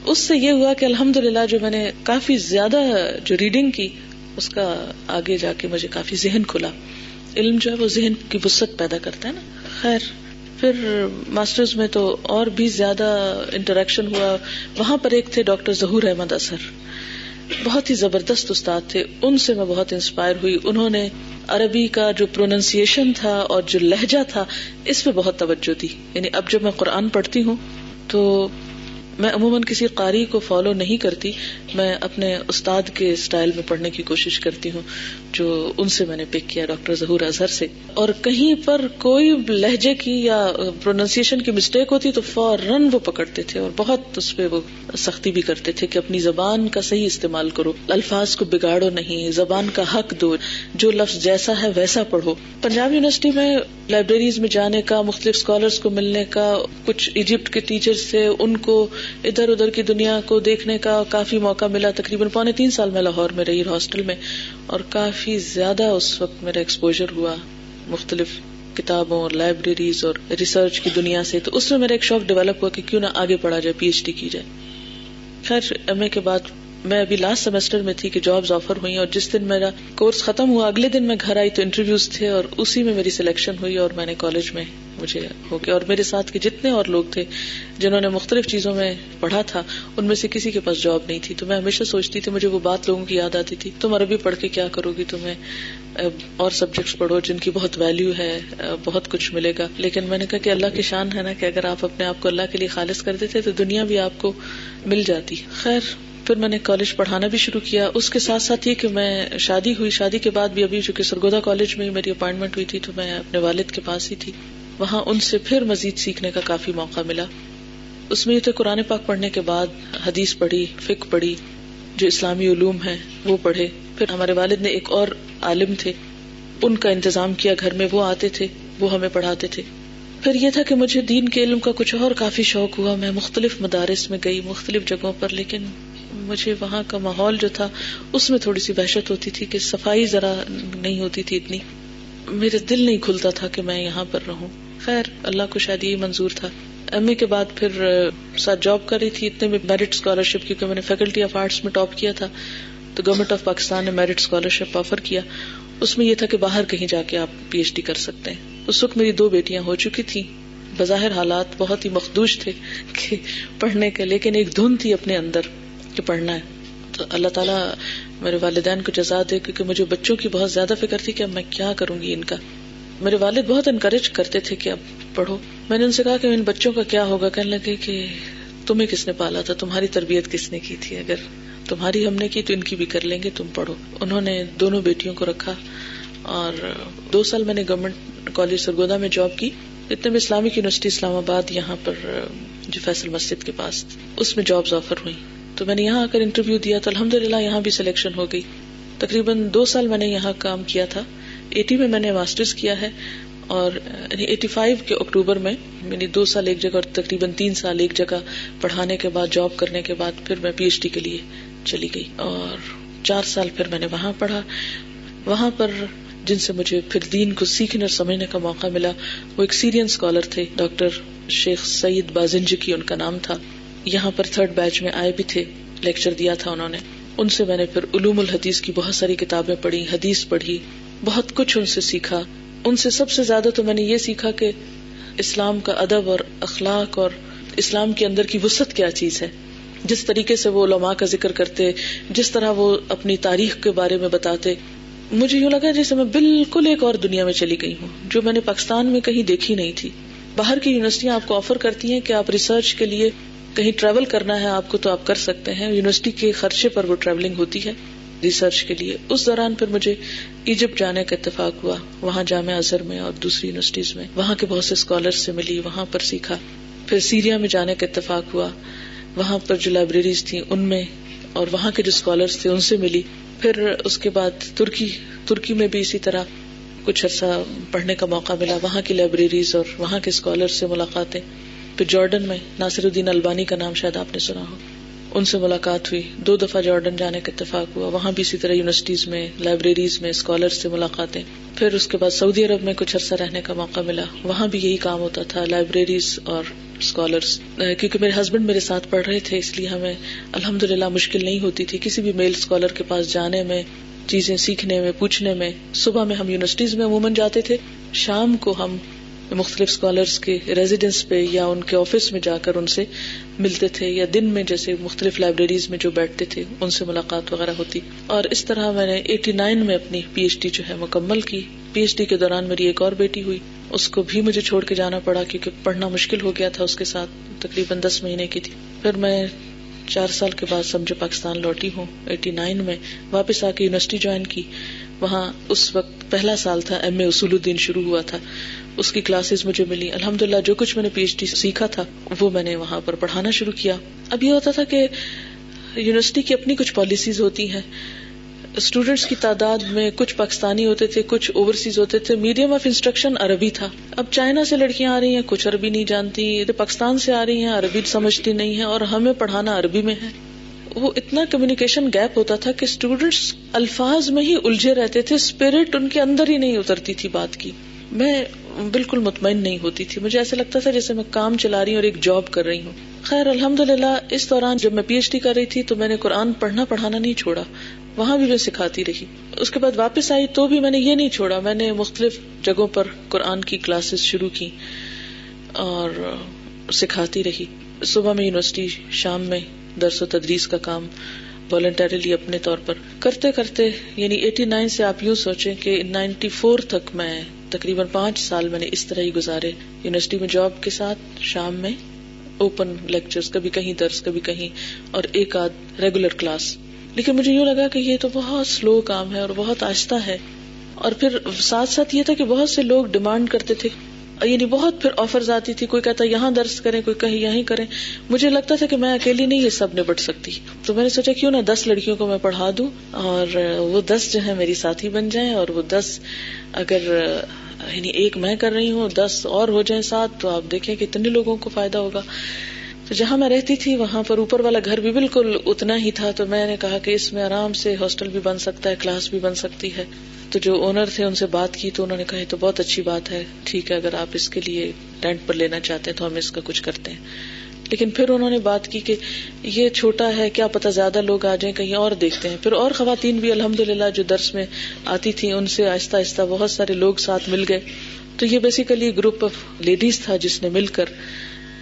اس سے یہ ہوا کہ الحمد للہ جو میں نے کافی زیادہ جو ریڈنگ کی، اس کا آگے جا کے مجھے کافی ذہن کھلا۔ علم جو ہے وہ ذہن کی وسط پیدا کرتا ہے نا۔ خیر۔ پھر ماسٹرز میں تو اور بھی زیادہ انٹریکشن ہوا۔ وہاں پر ایک تھے ڈاکٹر ظہور احمد اثر۔ بہت ہی زبردست استاد تھے۔ ان سے میں بہت انسپائر ہوئی۔ انہوں نے عربی کا جو پروننسیشن تھا اور جو لہجہ تھا اس پہ بہت توجہ دی۔ یعنی اب جب میں قرآن پڑھتی ہوں تو میں عموماً کسی قاری کو فالو نہیں کرتی، میں اپنے استاد کے اسٹائل میں پڑھنے کی کوشش کرتی ہوں، جو ان سے میں نے پک کیا، ڈاکٹر ظہور اظہر سے۔ اور کہیں پر کوئی لہجے کی یا پروننسیشن کی مسٹیک ہوتی تو فوراً وہ پکڑتے تھے اور بہت اس پہ وہ سختی بھی کرتے تھے کہ اپنی زبان کا صحیح استعمال کرو۔ الفاظ کو بگاڑو نہیں، زبان کا حق دو، جو لفظ جیسا ہے ویسا پڑھو۔ پنجاب یونیورسٹی میں لائبریریز میں جانے کا، مختلف اسکالرس کو ملنے کا، کچھ ایجپٹ کے ٹیچر سے ان کو ادھر ادھر کی دنیا کو دیکھنے کا کافی موقع ملا تقریباً پونے تین سال میں لاہور میں رہی ہاسٹل میں اور کافی زیادہ اس وقت میرا ایکسپوجر ہوا مختلف کتابوں اور لائبریریز اور ریسرچ کی دنیا سے۔ تو اس میں میرا ایک شوق ڈیولپ ہوا کہ کیوں نہ آگے پڑھا جائے پی ایچ ڈی کی جائے۔ خیر ایم اے کے بعد میں ابھی لاسٹ سیمسٹر میں تھی کہ جابز آفر ہوئی اور جس دن میرا کورس ختم ہوا، اگلے دن میں گھر آئی تو انٹرویوز تھے اور اسی میں میری سلیکشن ہوئی اور میں نے کالج میں مجھے ہو گیا۔ اور میرے ساتھ کے جتنے اور لوگ تھے جنہوں نے مختلف چیزوں میں پڑھا تھا، ان میں سے کسی کے پاس جاب نہیں تھی۔ تو میں ہمیشہ سوچتی تھی، مجھے وہ بات لوگوں کی یاد آتی تھی۔ تم عربی پڑھ کے کیا کرو گی؟ تمہیں اور سبجیکٹس پڑھو جن کی بہت ویلو ہے بہت کچھ ملے گا۔ لیکن میں نے کہا کہ اللہ کی شان ہے نا کہ اگر آپ اپنے آپ کو اللہ کے لیے خالص کر دیتے تو دنیا بھی آپ کو مل جاتی۔ خیر، پھر میں نے کالج پڑھانا بھی شروع کیا۔ اس کے ساتھ ساتھ یہ کہ میں شادی ہوئی۔ شادی کے بعد بھی ابھی چونکہ سرگودا کالج میں میری اپائنٹمنٹ ہوئی تھی تو میں اپنے والد کے پاس ہی تھی۔ وہاں ان سے پھر مزید سیکھنے کا کافی موقع ملا۔ اس میں یہ تو قرآن پاک پڑھنے کے بعد حدیث پڑھی فک پڑھی، جو اسلامی علوم ہے وہ پڑھے۔ پھر ہمارے والد نے ایک اور عالم تھے، ان کا انتظام کیا، گھر میں وہ آتے تھے، وہ ہمیں پڑھاتے تھے۔ پھر یہ تھا کہ مجھے دین کے علم کا کچھ اور کافی شوق ہوا۔ میں مختلف مدارس میں گئی، مختلف جگہوں پر، لیکن مجھے وہاں کا ماحول جو تھا، اس میں تھوڑی سی وحشت ہوتی تھی کہ صفائی ذرا نہیں ہوتی تھی اتنی۔ میرے دل نہیں کھلتا تھا کہ میں یہاں پر رہوں۔ خیر، اللہ کو شاید یہی منظور تھا۔ ایم اے کے بعد پھر ساتھ جاب کر رہی تھی، اتنے میں میرٹ اسکالرشپ کیونکہ میں نے فیکلٹی آف آرٹس میں ٹاپ کیا تھا، تو گورنمنٹ آف پاکستان نے میرٹ اسکالرشپ آفر کیا۔ اس میں یہ تھا کہ باہر کہیں جا کے آپ پی ایچ ڈی کر سکتے ہیں۔ اس وقت میری دو بیٹیاں ہو چکی تھی بظاہر حالات بہت ہی مخدوش تھے [LAUGHS] کہ پڑھنے کے، لیکن ایک دھن تھی اپنے اندر کہ پڑھنا ہے۔ تو اللہ تعالیٰ میرے والدین کو جزا دے، کیونکہ مجھے بچوں کی بہت زیادہ فکر تھی کہ اب میں کیا کروں گی ان کا۔ میرے والد بہت انکریج کرتے تھے کہ اب پڑھو۔ میں نے ان سے کہا کہ ان بچوں کا کیا ہوگا؟ کہنے لگے کہ تمہیں کس نے پالا تھا؟ تمہاری تربیت کس نے کی تھی؟ اگر تمہاری ہم نے کی تو ان کی بھی کر لیں گے، تم پڑھو۔ انہوں نے دونوں بیٹیوں کو رکھا اور دو سال میں نے گورنمنٹ کالج سرگودا میں جاب کی۔ اتنے میں اسلامک یونیورسٹی اسلام آباد یہاں پر، جو فیصل مسجد کے پاس، اس میں جابز آفر ہوئی تو میں نے یہاں آ کر انٹرویو دیا تو الحمد للہ یہاں بھی سلیکشن ہو گئی۔ تقریباً دو سال میں نے یہاں کام کیا تھا۔ ایٹی میں میں نے ماسٹرز کیا ہے اور یعنی ایٹی فائیو کے اکتوبر میں میں دو سال ایک جگہ اور تقریباً تین سال ایک جگہ پڑھانے کے بعد جاب کرنے کے بعد پھر میں پی ایچ ڈی کے لیے چلی گئی اور چار سال پھر میں نے وہاں پڑھا۔ وہاں پر جن سے مجھے پھر دین کو سیکھنے اور سمجھنے کا موقع ملا، وہ ایک سیرین اسکالر تھے، ڈاکٹر شیخ سعید بازنجی ان کا نام تھا۔ یہاں پر تھرڈ بیچ میں آئے بھی تھے لیکچر دیا تھا انہوں نے۔ ان سے میں نے پھر علوم الحدیث کی بہت ساری کتابیں پڑھی، حدیث پڑھی۔ بہت کچھ ان سے سیکھا۔ ان سے سب سے زیادہ تو میں نے یہ سیکھا کہ اسلام کا ادب اور اخلاق اور اسلام کے اندر کی وسط کیا چیز ہے۔ جس طریقے سے وہ علماء کا ذکر کرتے، جس طرح وہ اپنی تاریخ کے بارے میں بتاتے۔ مجھے یوں لگا جیسے میں بالکل ایک اور دنیا میں چلی گئی ہوں، جو میں نے پاکستان میں کہیں دیکھی نہیں تھی۔ باہر کی یونیورسٹیاں آپ کو آفر کرتی ہیں کہ آپ ریسرچ کے لیے کہیں ٹریول کرنا ہے، آپ کو تو آپ کر سکتے ہیں۔ یونیورسٹی کے خرچے پر وہ ٹریولنگ ہوتی ہے۔ ریسرچ کے لیے۔ اس دوران پھر مجھے ایجپٹ جانے کا اتفاق ہوا، وہاں جامع اظہر میں اور دوسری یونیورسٹیز میں۔ وہاں کے بہت سے اسکالر سے ملی، وہاں پر سیکھا۔ پھر سیریا میں جانے کا اتفاق ہوا۔ وہاں پر جو لائبریریز تھی ان میں اور وہاں کے جو اسکالرس تھے ان سے ملی۔ پھر اس کے بعد ترکی ترکی میں بھی اسی طرح کچھ عرصہ پڑھنے کا موقع ملا۔ وہاں کی لائبریریز اور وہاں کے اسکالر سے ملاقاتیں۔ پھر جارڈن میں ناصر الدین البانی کا نام شاید آپ نے سنا ہو۔ ان سے ملاقات ہوئی۔ دو دفعہ جارڈن جانے کا اتفاق ہوا۔ وہاں بھی اسی طرح یونیورسٹیز میں، لائبریریز میں اسکالر سے ملاقاتیں۔ پھر اس کے بعد سعودی عرب میں کچھ عرصہ رہنے کا موقع ملا۔ وہاں بھی یہی کام ہوتا تھا، لائبریریز اور اسکالرس کیونکہ میرے ہسبینڈ میرے ساتھ پڑھ رہے تھے، اس لیے ہمیں الحمد للہ مشکل نہیں ہوتی تھی کسی بھی میل اسکالر کے پاس جانے میں، چیزیں سیکھنے میں، پوچھنے میں۔ صبح میں ہم یونیورسٹیز میں عموماً جاتے تھے، شام کو ہم مختلف اسکالرس کے ریزیڈینس پہ یا ان کے آفس میں جا کر ان سے ملتے تھے یا دن میں جیسے مختلف لائبریریز میں جو بیٹھتے تھے، ان سے ملاقات وغیرہ ہوتی۔ اور اس طرح میں نے ایٹی نائن میں اپنی پی ایچ ڈی جو ہے مکمل کی۔ پی ایچ ڈی کے دوران میری ایک اور بیٹی ہوئی۔ اس کو بھی مجھے چھوڑ کے جانا پڑا کیونکہ پڑھنا مشکل ہو گیا تھا اس کے ساتھ، تقریباً دس مہینے کی تھی۔ پھر میں چار سال کے بعد سمجھے پاکستان لوٹی ہوں ایٹی نائن میں واپس آ کے یونیورسٹی جوائن کی۔ وہاں اس وقت پہلا سال تھا، ایم اے اصول الدین شروع ہوا تھا۔ اس کی کلاسز مجھے ملی۔ الحمد للہ جو کچھ میں نے پی ایچ ڈی سیکھا تھا، وہ میں نے وہاں پر پڑھانا شروع کیا۔ اب یہ ہوتا تھا کہ یونیورسٹی کی اپنی کچھ پالیسیز ہوتی ہیں۔ اسٹوڈینٹس کی تعداد میں کچھ پاکستانی ہوتے تھے، کچھ اوورسیز ہوتے تھے۔ میڈیم آف انسٹرکشن عربی تھا۔ اب چائنا سے لڑکیاں آ رہی ہیں، کچھ عربی نہیں جانتی۔ پاکستان سے آ رہی ہیں، عربی سمجھتی نہیں ہے اور ہمیں پڑھانا عربی میں ہے۔ وہ اتنا کمیونیکیشن گیپ ہوتا تھا کہ اسٹوڈینٹس الفاظ میں ہی الجھے رہتے تھے۔ اسپرٹ ان کے اندر ہی نہیں اترتی تھی بات کی۔ میں بالکل مطمئن نہیں ہوتی تھی۔ مجھے ایسا لگتا تھا جیسے میں کام چلا رہی ہوں اور ایک جاب کر رہی ہوں۔ خیر الحمد للہ اس دوران جب میں پی ایچ ڈی کر رہی تھی تو میں نے قرآن پڑھنا پڑھانا نہیں چھوڑا۔ وہاں بھی میں سکھاتی رہی۔ اس کے بعد واپس آئی تو بھی میں نے یہ نہیں چھوڑا۔ میں نے مختلف جگہوں پر قرآن کی کلاسز شروع کی اور سکھاتی رہی۔ صبح میں یونیورسٹی، شام میں درس و تدریس کا کام والنٹریلی اپنے طور پر۔ کرتے کرتے یعنی ایٹی نائن سے آپ یوں سوچیں کہ نائنٹی فور تک میں تقریباً پانچ سال میں نے اس طرح ہی گزارے۔ یونیورسٹی میں جاب کے ساتھ، شام میں اوپن لیکچر کبھی کہیں درس، کبھی کہیں اور ایک آدھ ریگولر کلاس لیکن مجھے یوں لگا کہ یہ تو بہت سلو کام ہے اور بہت آہستہ ہے۔ اور پھر ساتھ ساتھ یہ تھا کہ بہت سے لوگ ڈیمانڈ کرتے تھے۔ یعنی بہت پھر آفر آتی تھی۔ کوئی کہتا یہاں درس کریں، کوئی کہیں یہیں کریں۔ مجھے لگتا تھا کہ میں اکیلی نہیں یہ سب نبٹ سکتی۔ تو میں نے سوچا کیوں نہ دس لڑکیوں کو میں پڑھا دوں اور وہ دس جو ہے میری ساتھی بن جائیں اور وہ دس اگر یعنی ایک میں کر رہی ہوں، دس اور ہو جائیں ساتھ، تو آپ دیکھیں کہ اتنے لوگوں کو فائدہ ہوگا۔ تو جہاں میں رہتی تھی، وہاں پر اوپر والا گھر بھی بالکل اتنا ہی تھا، تو میں نے کہا کہ اس میں آرام سے ہاسٹل بھی بن سکتا ہے، کلاس بھی بن سکتی ہے۔ تو جو اونر تھے، ان سے بات کی تو انہوں نے کہا تو بہت اچھی بات ہے، ٹھیک ہے، اگر آپ اس کے لیے رینٹ پر لینا چاہتے ہیں تو ہم اس کا کچھ کرتے ہیں۔ لیکن پھر انہوں نے بات کی کہ یہ چھوٹا ہے، کیا پتا زیادہ لوگ آ جائیں، کہیں اور دیکھتے ہیں۔ پھر اور خواتین بھی الحمد للہ جو درس میں آتی تھی ان سے آہستہ آہستہ بہت سارے لوگ ساتھ مل گئے۔ تو یہ بیسیکلی گروپ آف لیڈیز تھا جس نے مل کر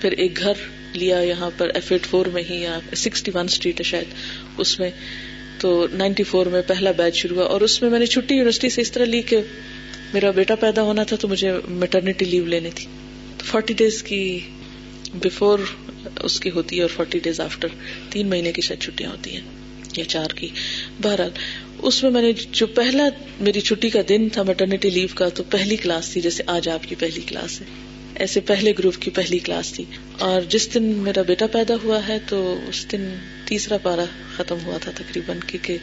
پھر ایک گھر لیا یہاں پر ایف ایٹ فور میں ہی یا سکسٹی ون اسٹریٹ ہے شاید اس میں، تو نائنٹی فور میں پہلا بیچ شروع ہوا اور اس میں میں نے چھٹی یونیورسٹی سے اس طرح لی کہ میرا بیٹا پیدا ہونا تھا تو مجھے میٹرنیٹی لیو لینی تھی۔ تو فورٹی ڈیز کی بفور اس کی ہوتی ہے اور فورٹی ڈیز آفٹر تین مہینے کی شاید چھٹیاں ہوتی ہیں یا چار کی۔ بہرحال، اس میں میں نے جو پہلا میری چھٹی کا دن تھا میٹرنیٹی لیو کا، تو پہلی کلاس تھی، جیسے آج آپ کی پہلی کلاس ہے۔ ایسے پہلے گروپ کی پہلی کلاس تھی۔ اور جس دن میرا بیٹا پیدا ہوا ہے تو اس دن تیسرا پارا ختم ہوا تھا تقریباً، کیونکہ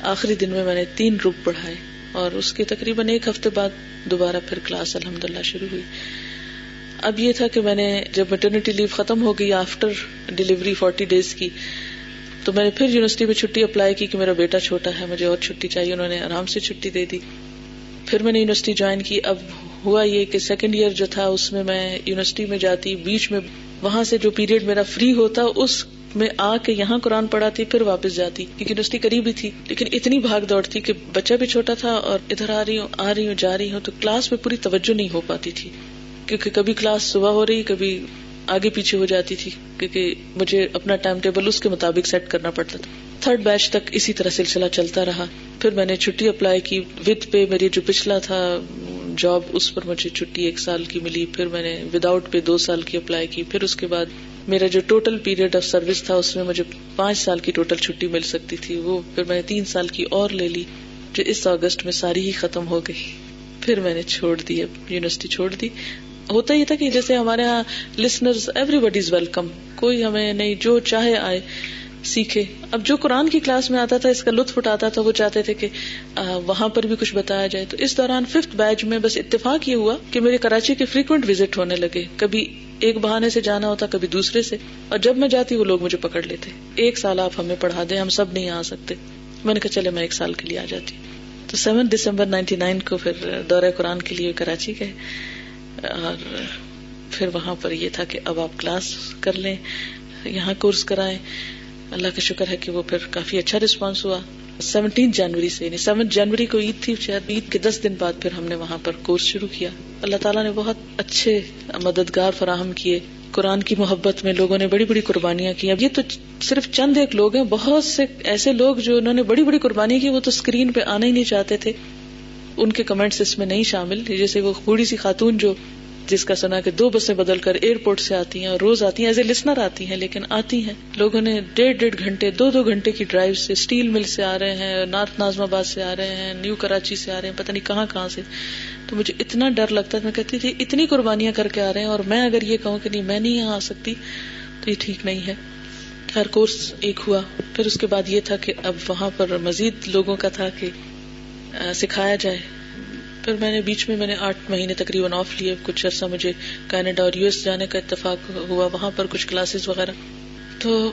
آخری دن میں میں نے تین گروپ پڑھائے۔ اور اس کے تقریباً ایک ہفتے بعد دوبارہ پھر کلاس الحمد للہ شروع ہوئی۔ اب یہ تھا کہ میں نے جب میٹرنیٹی لیو ختم ہو گئی آفٹر ڈلیوری فورٹی ڈیز کی، تو میں نے پھر یونیورسٹی میں چھٹی اپلائی کی کہ میرا بیٹا چھوٹا ہے، مجھے اور چھٹی چاہیے، انہوں نے آرام سے چھٹی دے دی۔ پھر میں نے یونیورسٹی جوائن کی، اب ہوا یہ کہ سیکنڈ ایئر جو تھا، اس میں میں یونیورسٹی میں جاتی، بیچ میں وہاں سے جو پیریڈ میرا فری ہوتا، اس میں آ کے یہاں قرآن پڑھاتی، پھر واپس جاتی، کیونکہ یونیورسٹی قریب ہی تھی، لیکن اتنی بھاگ دوڑ تھی کہ بچہ بھی چھوٹا تھا اور ادھر آ رہی ہوں، آ رہی ہوں، جا رہی ہوں، تو کلاس میں پوری توجہ نہیں ہو پاتی تھی، کیونکہ کبھی کلاس صبح ہو رہی، کبھی آگے پیچھے ہو جاتی تھی، کیونکہ مجھے اپنا ٹائم ٹیبل اس کے مطابق سیٹ کرنا پڑتا تھا۔ تھرڈ بیچ تک اسی طرح سلسلہ چلتا رہا۔ پھر میں نے چھٹی اپلائی کی۔ وتھ پہ میری جو پچھلا تھا جاب، اس پر مجھے چھٹی ایک سال کی ملی۔ پھر میں نے وداؤٹ پہ دو سال کی اپلائی کی۔ پھر اس کے بعد میرا جو ٹوٹل پیریڈ آف سروس تھا، اس میں مجھے پانچ سال کی ٹوٹل چھٹی مل سکتی تھی۔ وہ پھر میں نے تین سال کی اور لے لی، جو اس اگست میں ساری ہی ختم ہو گئی۔ پھر میں نے چھوڑ دی، اب یونیورسٹی چھوڑ دی۔ ہوتا ہی تھا کہ جیسے ہمارے یہاں listener everybody is welcome کوئی ہمیں نہیں، جو چاہے آئے، سیکھے۔ اب جو قرآن کی کلاس میں آتا تھا، اس کا لطف اٹھاتا تھا، وہ چاہتے تھے کہ وہاں پر بھی کچھ بتایا جائے۔ تو اس دوران ففتھ بیچ میں بس اتفاق یہ ہوا کہ میرے کراچی کے فریکوینٹ وزٹ ہونے لگے۔ کبھی ایک بہانے سے جانا ہوتا، کبھی دوسرے سے۔ اور جب میں جاتی، وہ لوگ مجھے پکڑ لیتے۔ ایک سال آپ ہمیں پڑھا دیں، ہم سب نہیں آ سکتے۔ میں نے کہا، چلے، میں ایک سال کے لیے آ جاتی۔ تو سیون دسمبر نائنٹی نائن کو پھر دورہ قرآن کے لیے کراچی گئے۔ اور پھر وہاں پر یہ تھا کہ اب آپ کلاس کر لیں، یہاں کورس کرائیں۔ اللہ کا شکر ہے کہ وہ پھر کافی اچھا رسپانس ہوا۔ سیونٹین جنوری سے یعنی سیون جنوری کو عید تھی، شاید عید کے دس دن بعد پھر ہم نے وہاں پر کورس شروع کیا۔ اللہ تعالیٰ نے بہت اچھے مددگار فراہم کیے۔ قرآن کی محبت میں لوگوں نے بڑی بڑی قربانیاں کی اب یہ تو صرف چند ایک لوگ ہیں، بہت سے ایسے لوگ جو انہوں نے بڑی بڑی قربانی کی، وہ تو اسکرین پہ آنا ہی نہیں چاہتے تھے۔ ان کے کمنٹس اس میں نہیں شامل جیسے وہ بوڑھی سی خاتون جو جس کا سنا کہ دو بسیں بدل کر ایئرپورٹ سے آتی ہیں اور روز آتی ہیں ایز اے لسنر آتی ہیں، لیکن آتی ہیں۔ لوگوں نے ڈیڑھ ڈیڑھ گھنٹے، دو دو گھنٹے کی ڈرائیو سے اسٹیل مل سے آ رہے ہیں نارتھ نازم آباد سے آ رہے ہیں، نیو کراچی سے آ رہے ہیں، پتہ نہیں کہاں کہاں سے۔ تو مجھے اتنا ڈر لگتا ہے، میں کہتی تھی اتنی قربانیاں کر کے آ رہے ہیں اور میں اگر یہ کہوں کہ نہیں، میں نہیں یہاں آ سکتی، تو یہ ٹھیک نہیں ہے۔ ہر کورس ایک ہوا۔ پھر اس کے بعد یہ تھا کہ اب وہاں پر مزید لوگوں کا تھا کہ سکھایا جائے۔ پھر میں نے بیچ میں میں نے آٹھ مہینے تقریباً آف لیے۔ کچھ عرصہ مجھے کینیڈا اور یو ایس جانے کا اتفاق ہوا، وہاں پر کچھ کلاسز وغیرہ۔ تو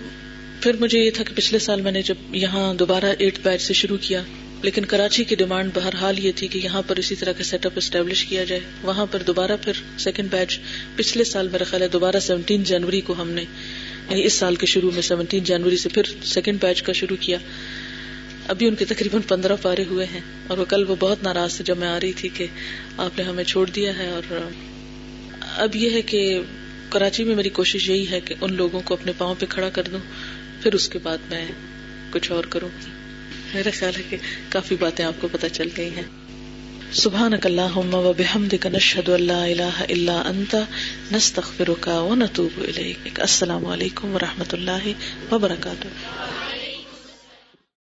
پھر مجھے یہ تھا کہ پچھلے سال میں نے جب یہاں دوبارہ ایٹ بیچ سے شروع کیا، لیکن کراچی کی ڈیمانڈ بہرحال یہ تھی کہ یہاں پر اسی طرح کا سیٹ اپ اسٹیبلش کیا جائے۔ وہاں پر دوبارہ پھر سیکنڈ بیچ پچھلے سال میرا خیال ہے دوبارہ سیونٹین جنوری کو ہم نے یعنی اس سال کے شروع میں سیونٹین جنوری سے پھر سیکنڈ بیچ کا شروع کیا۔ ابھی ان کے تقریباً پندرہ پارے ہوئے ہیں اور وہ کل وہ بہت ناراض تھے جب میں آ رہی تھی کہ آپ نے ہمیں چھوڑ دیا ہے اور اب یہ ہے کہ کراچی میں میری کوشش یہی ہے کہ ان لوگوں کو اپنے پاؤں پہ کھڑا کر دوں، پھر اس کے بعد میں کچھ اور کروں میرا خیال ہے کہ کافی باتیں آپ کو پتہ چل گئی ہیں۔ سبحان اللہ و بحمدک نشہد اللہ الہ الا انت، نستغفرک و نتوب الیک۔ السلام علیکم و رحمۃ اللہ وبرکاتہ۔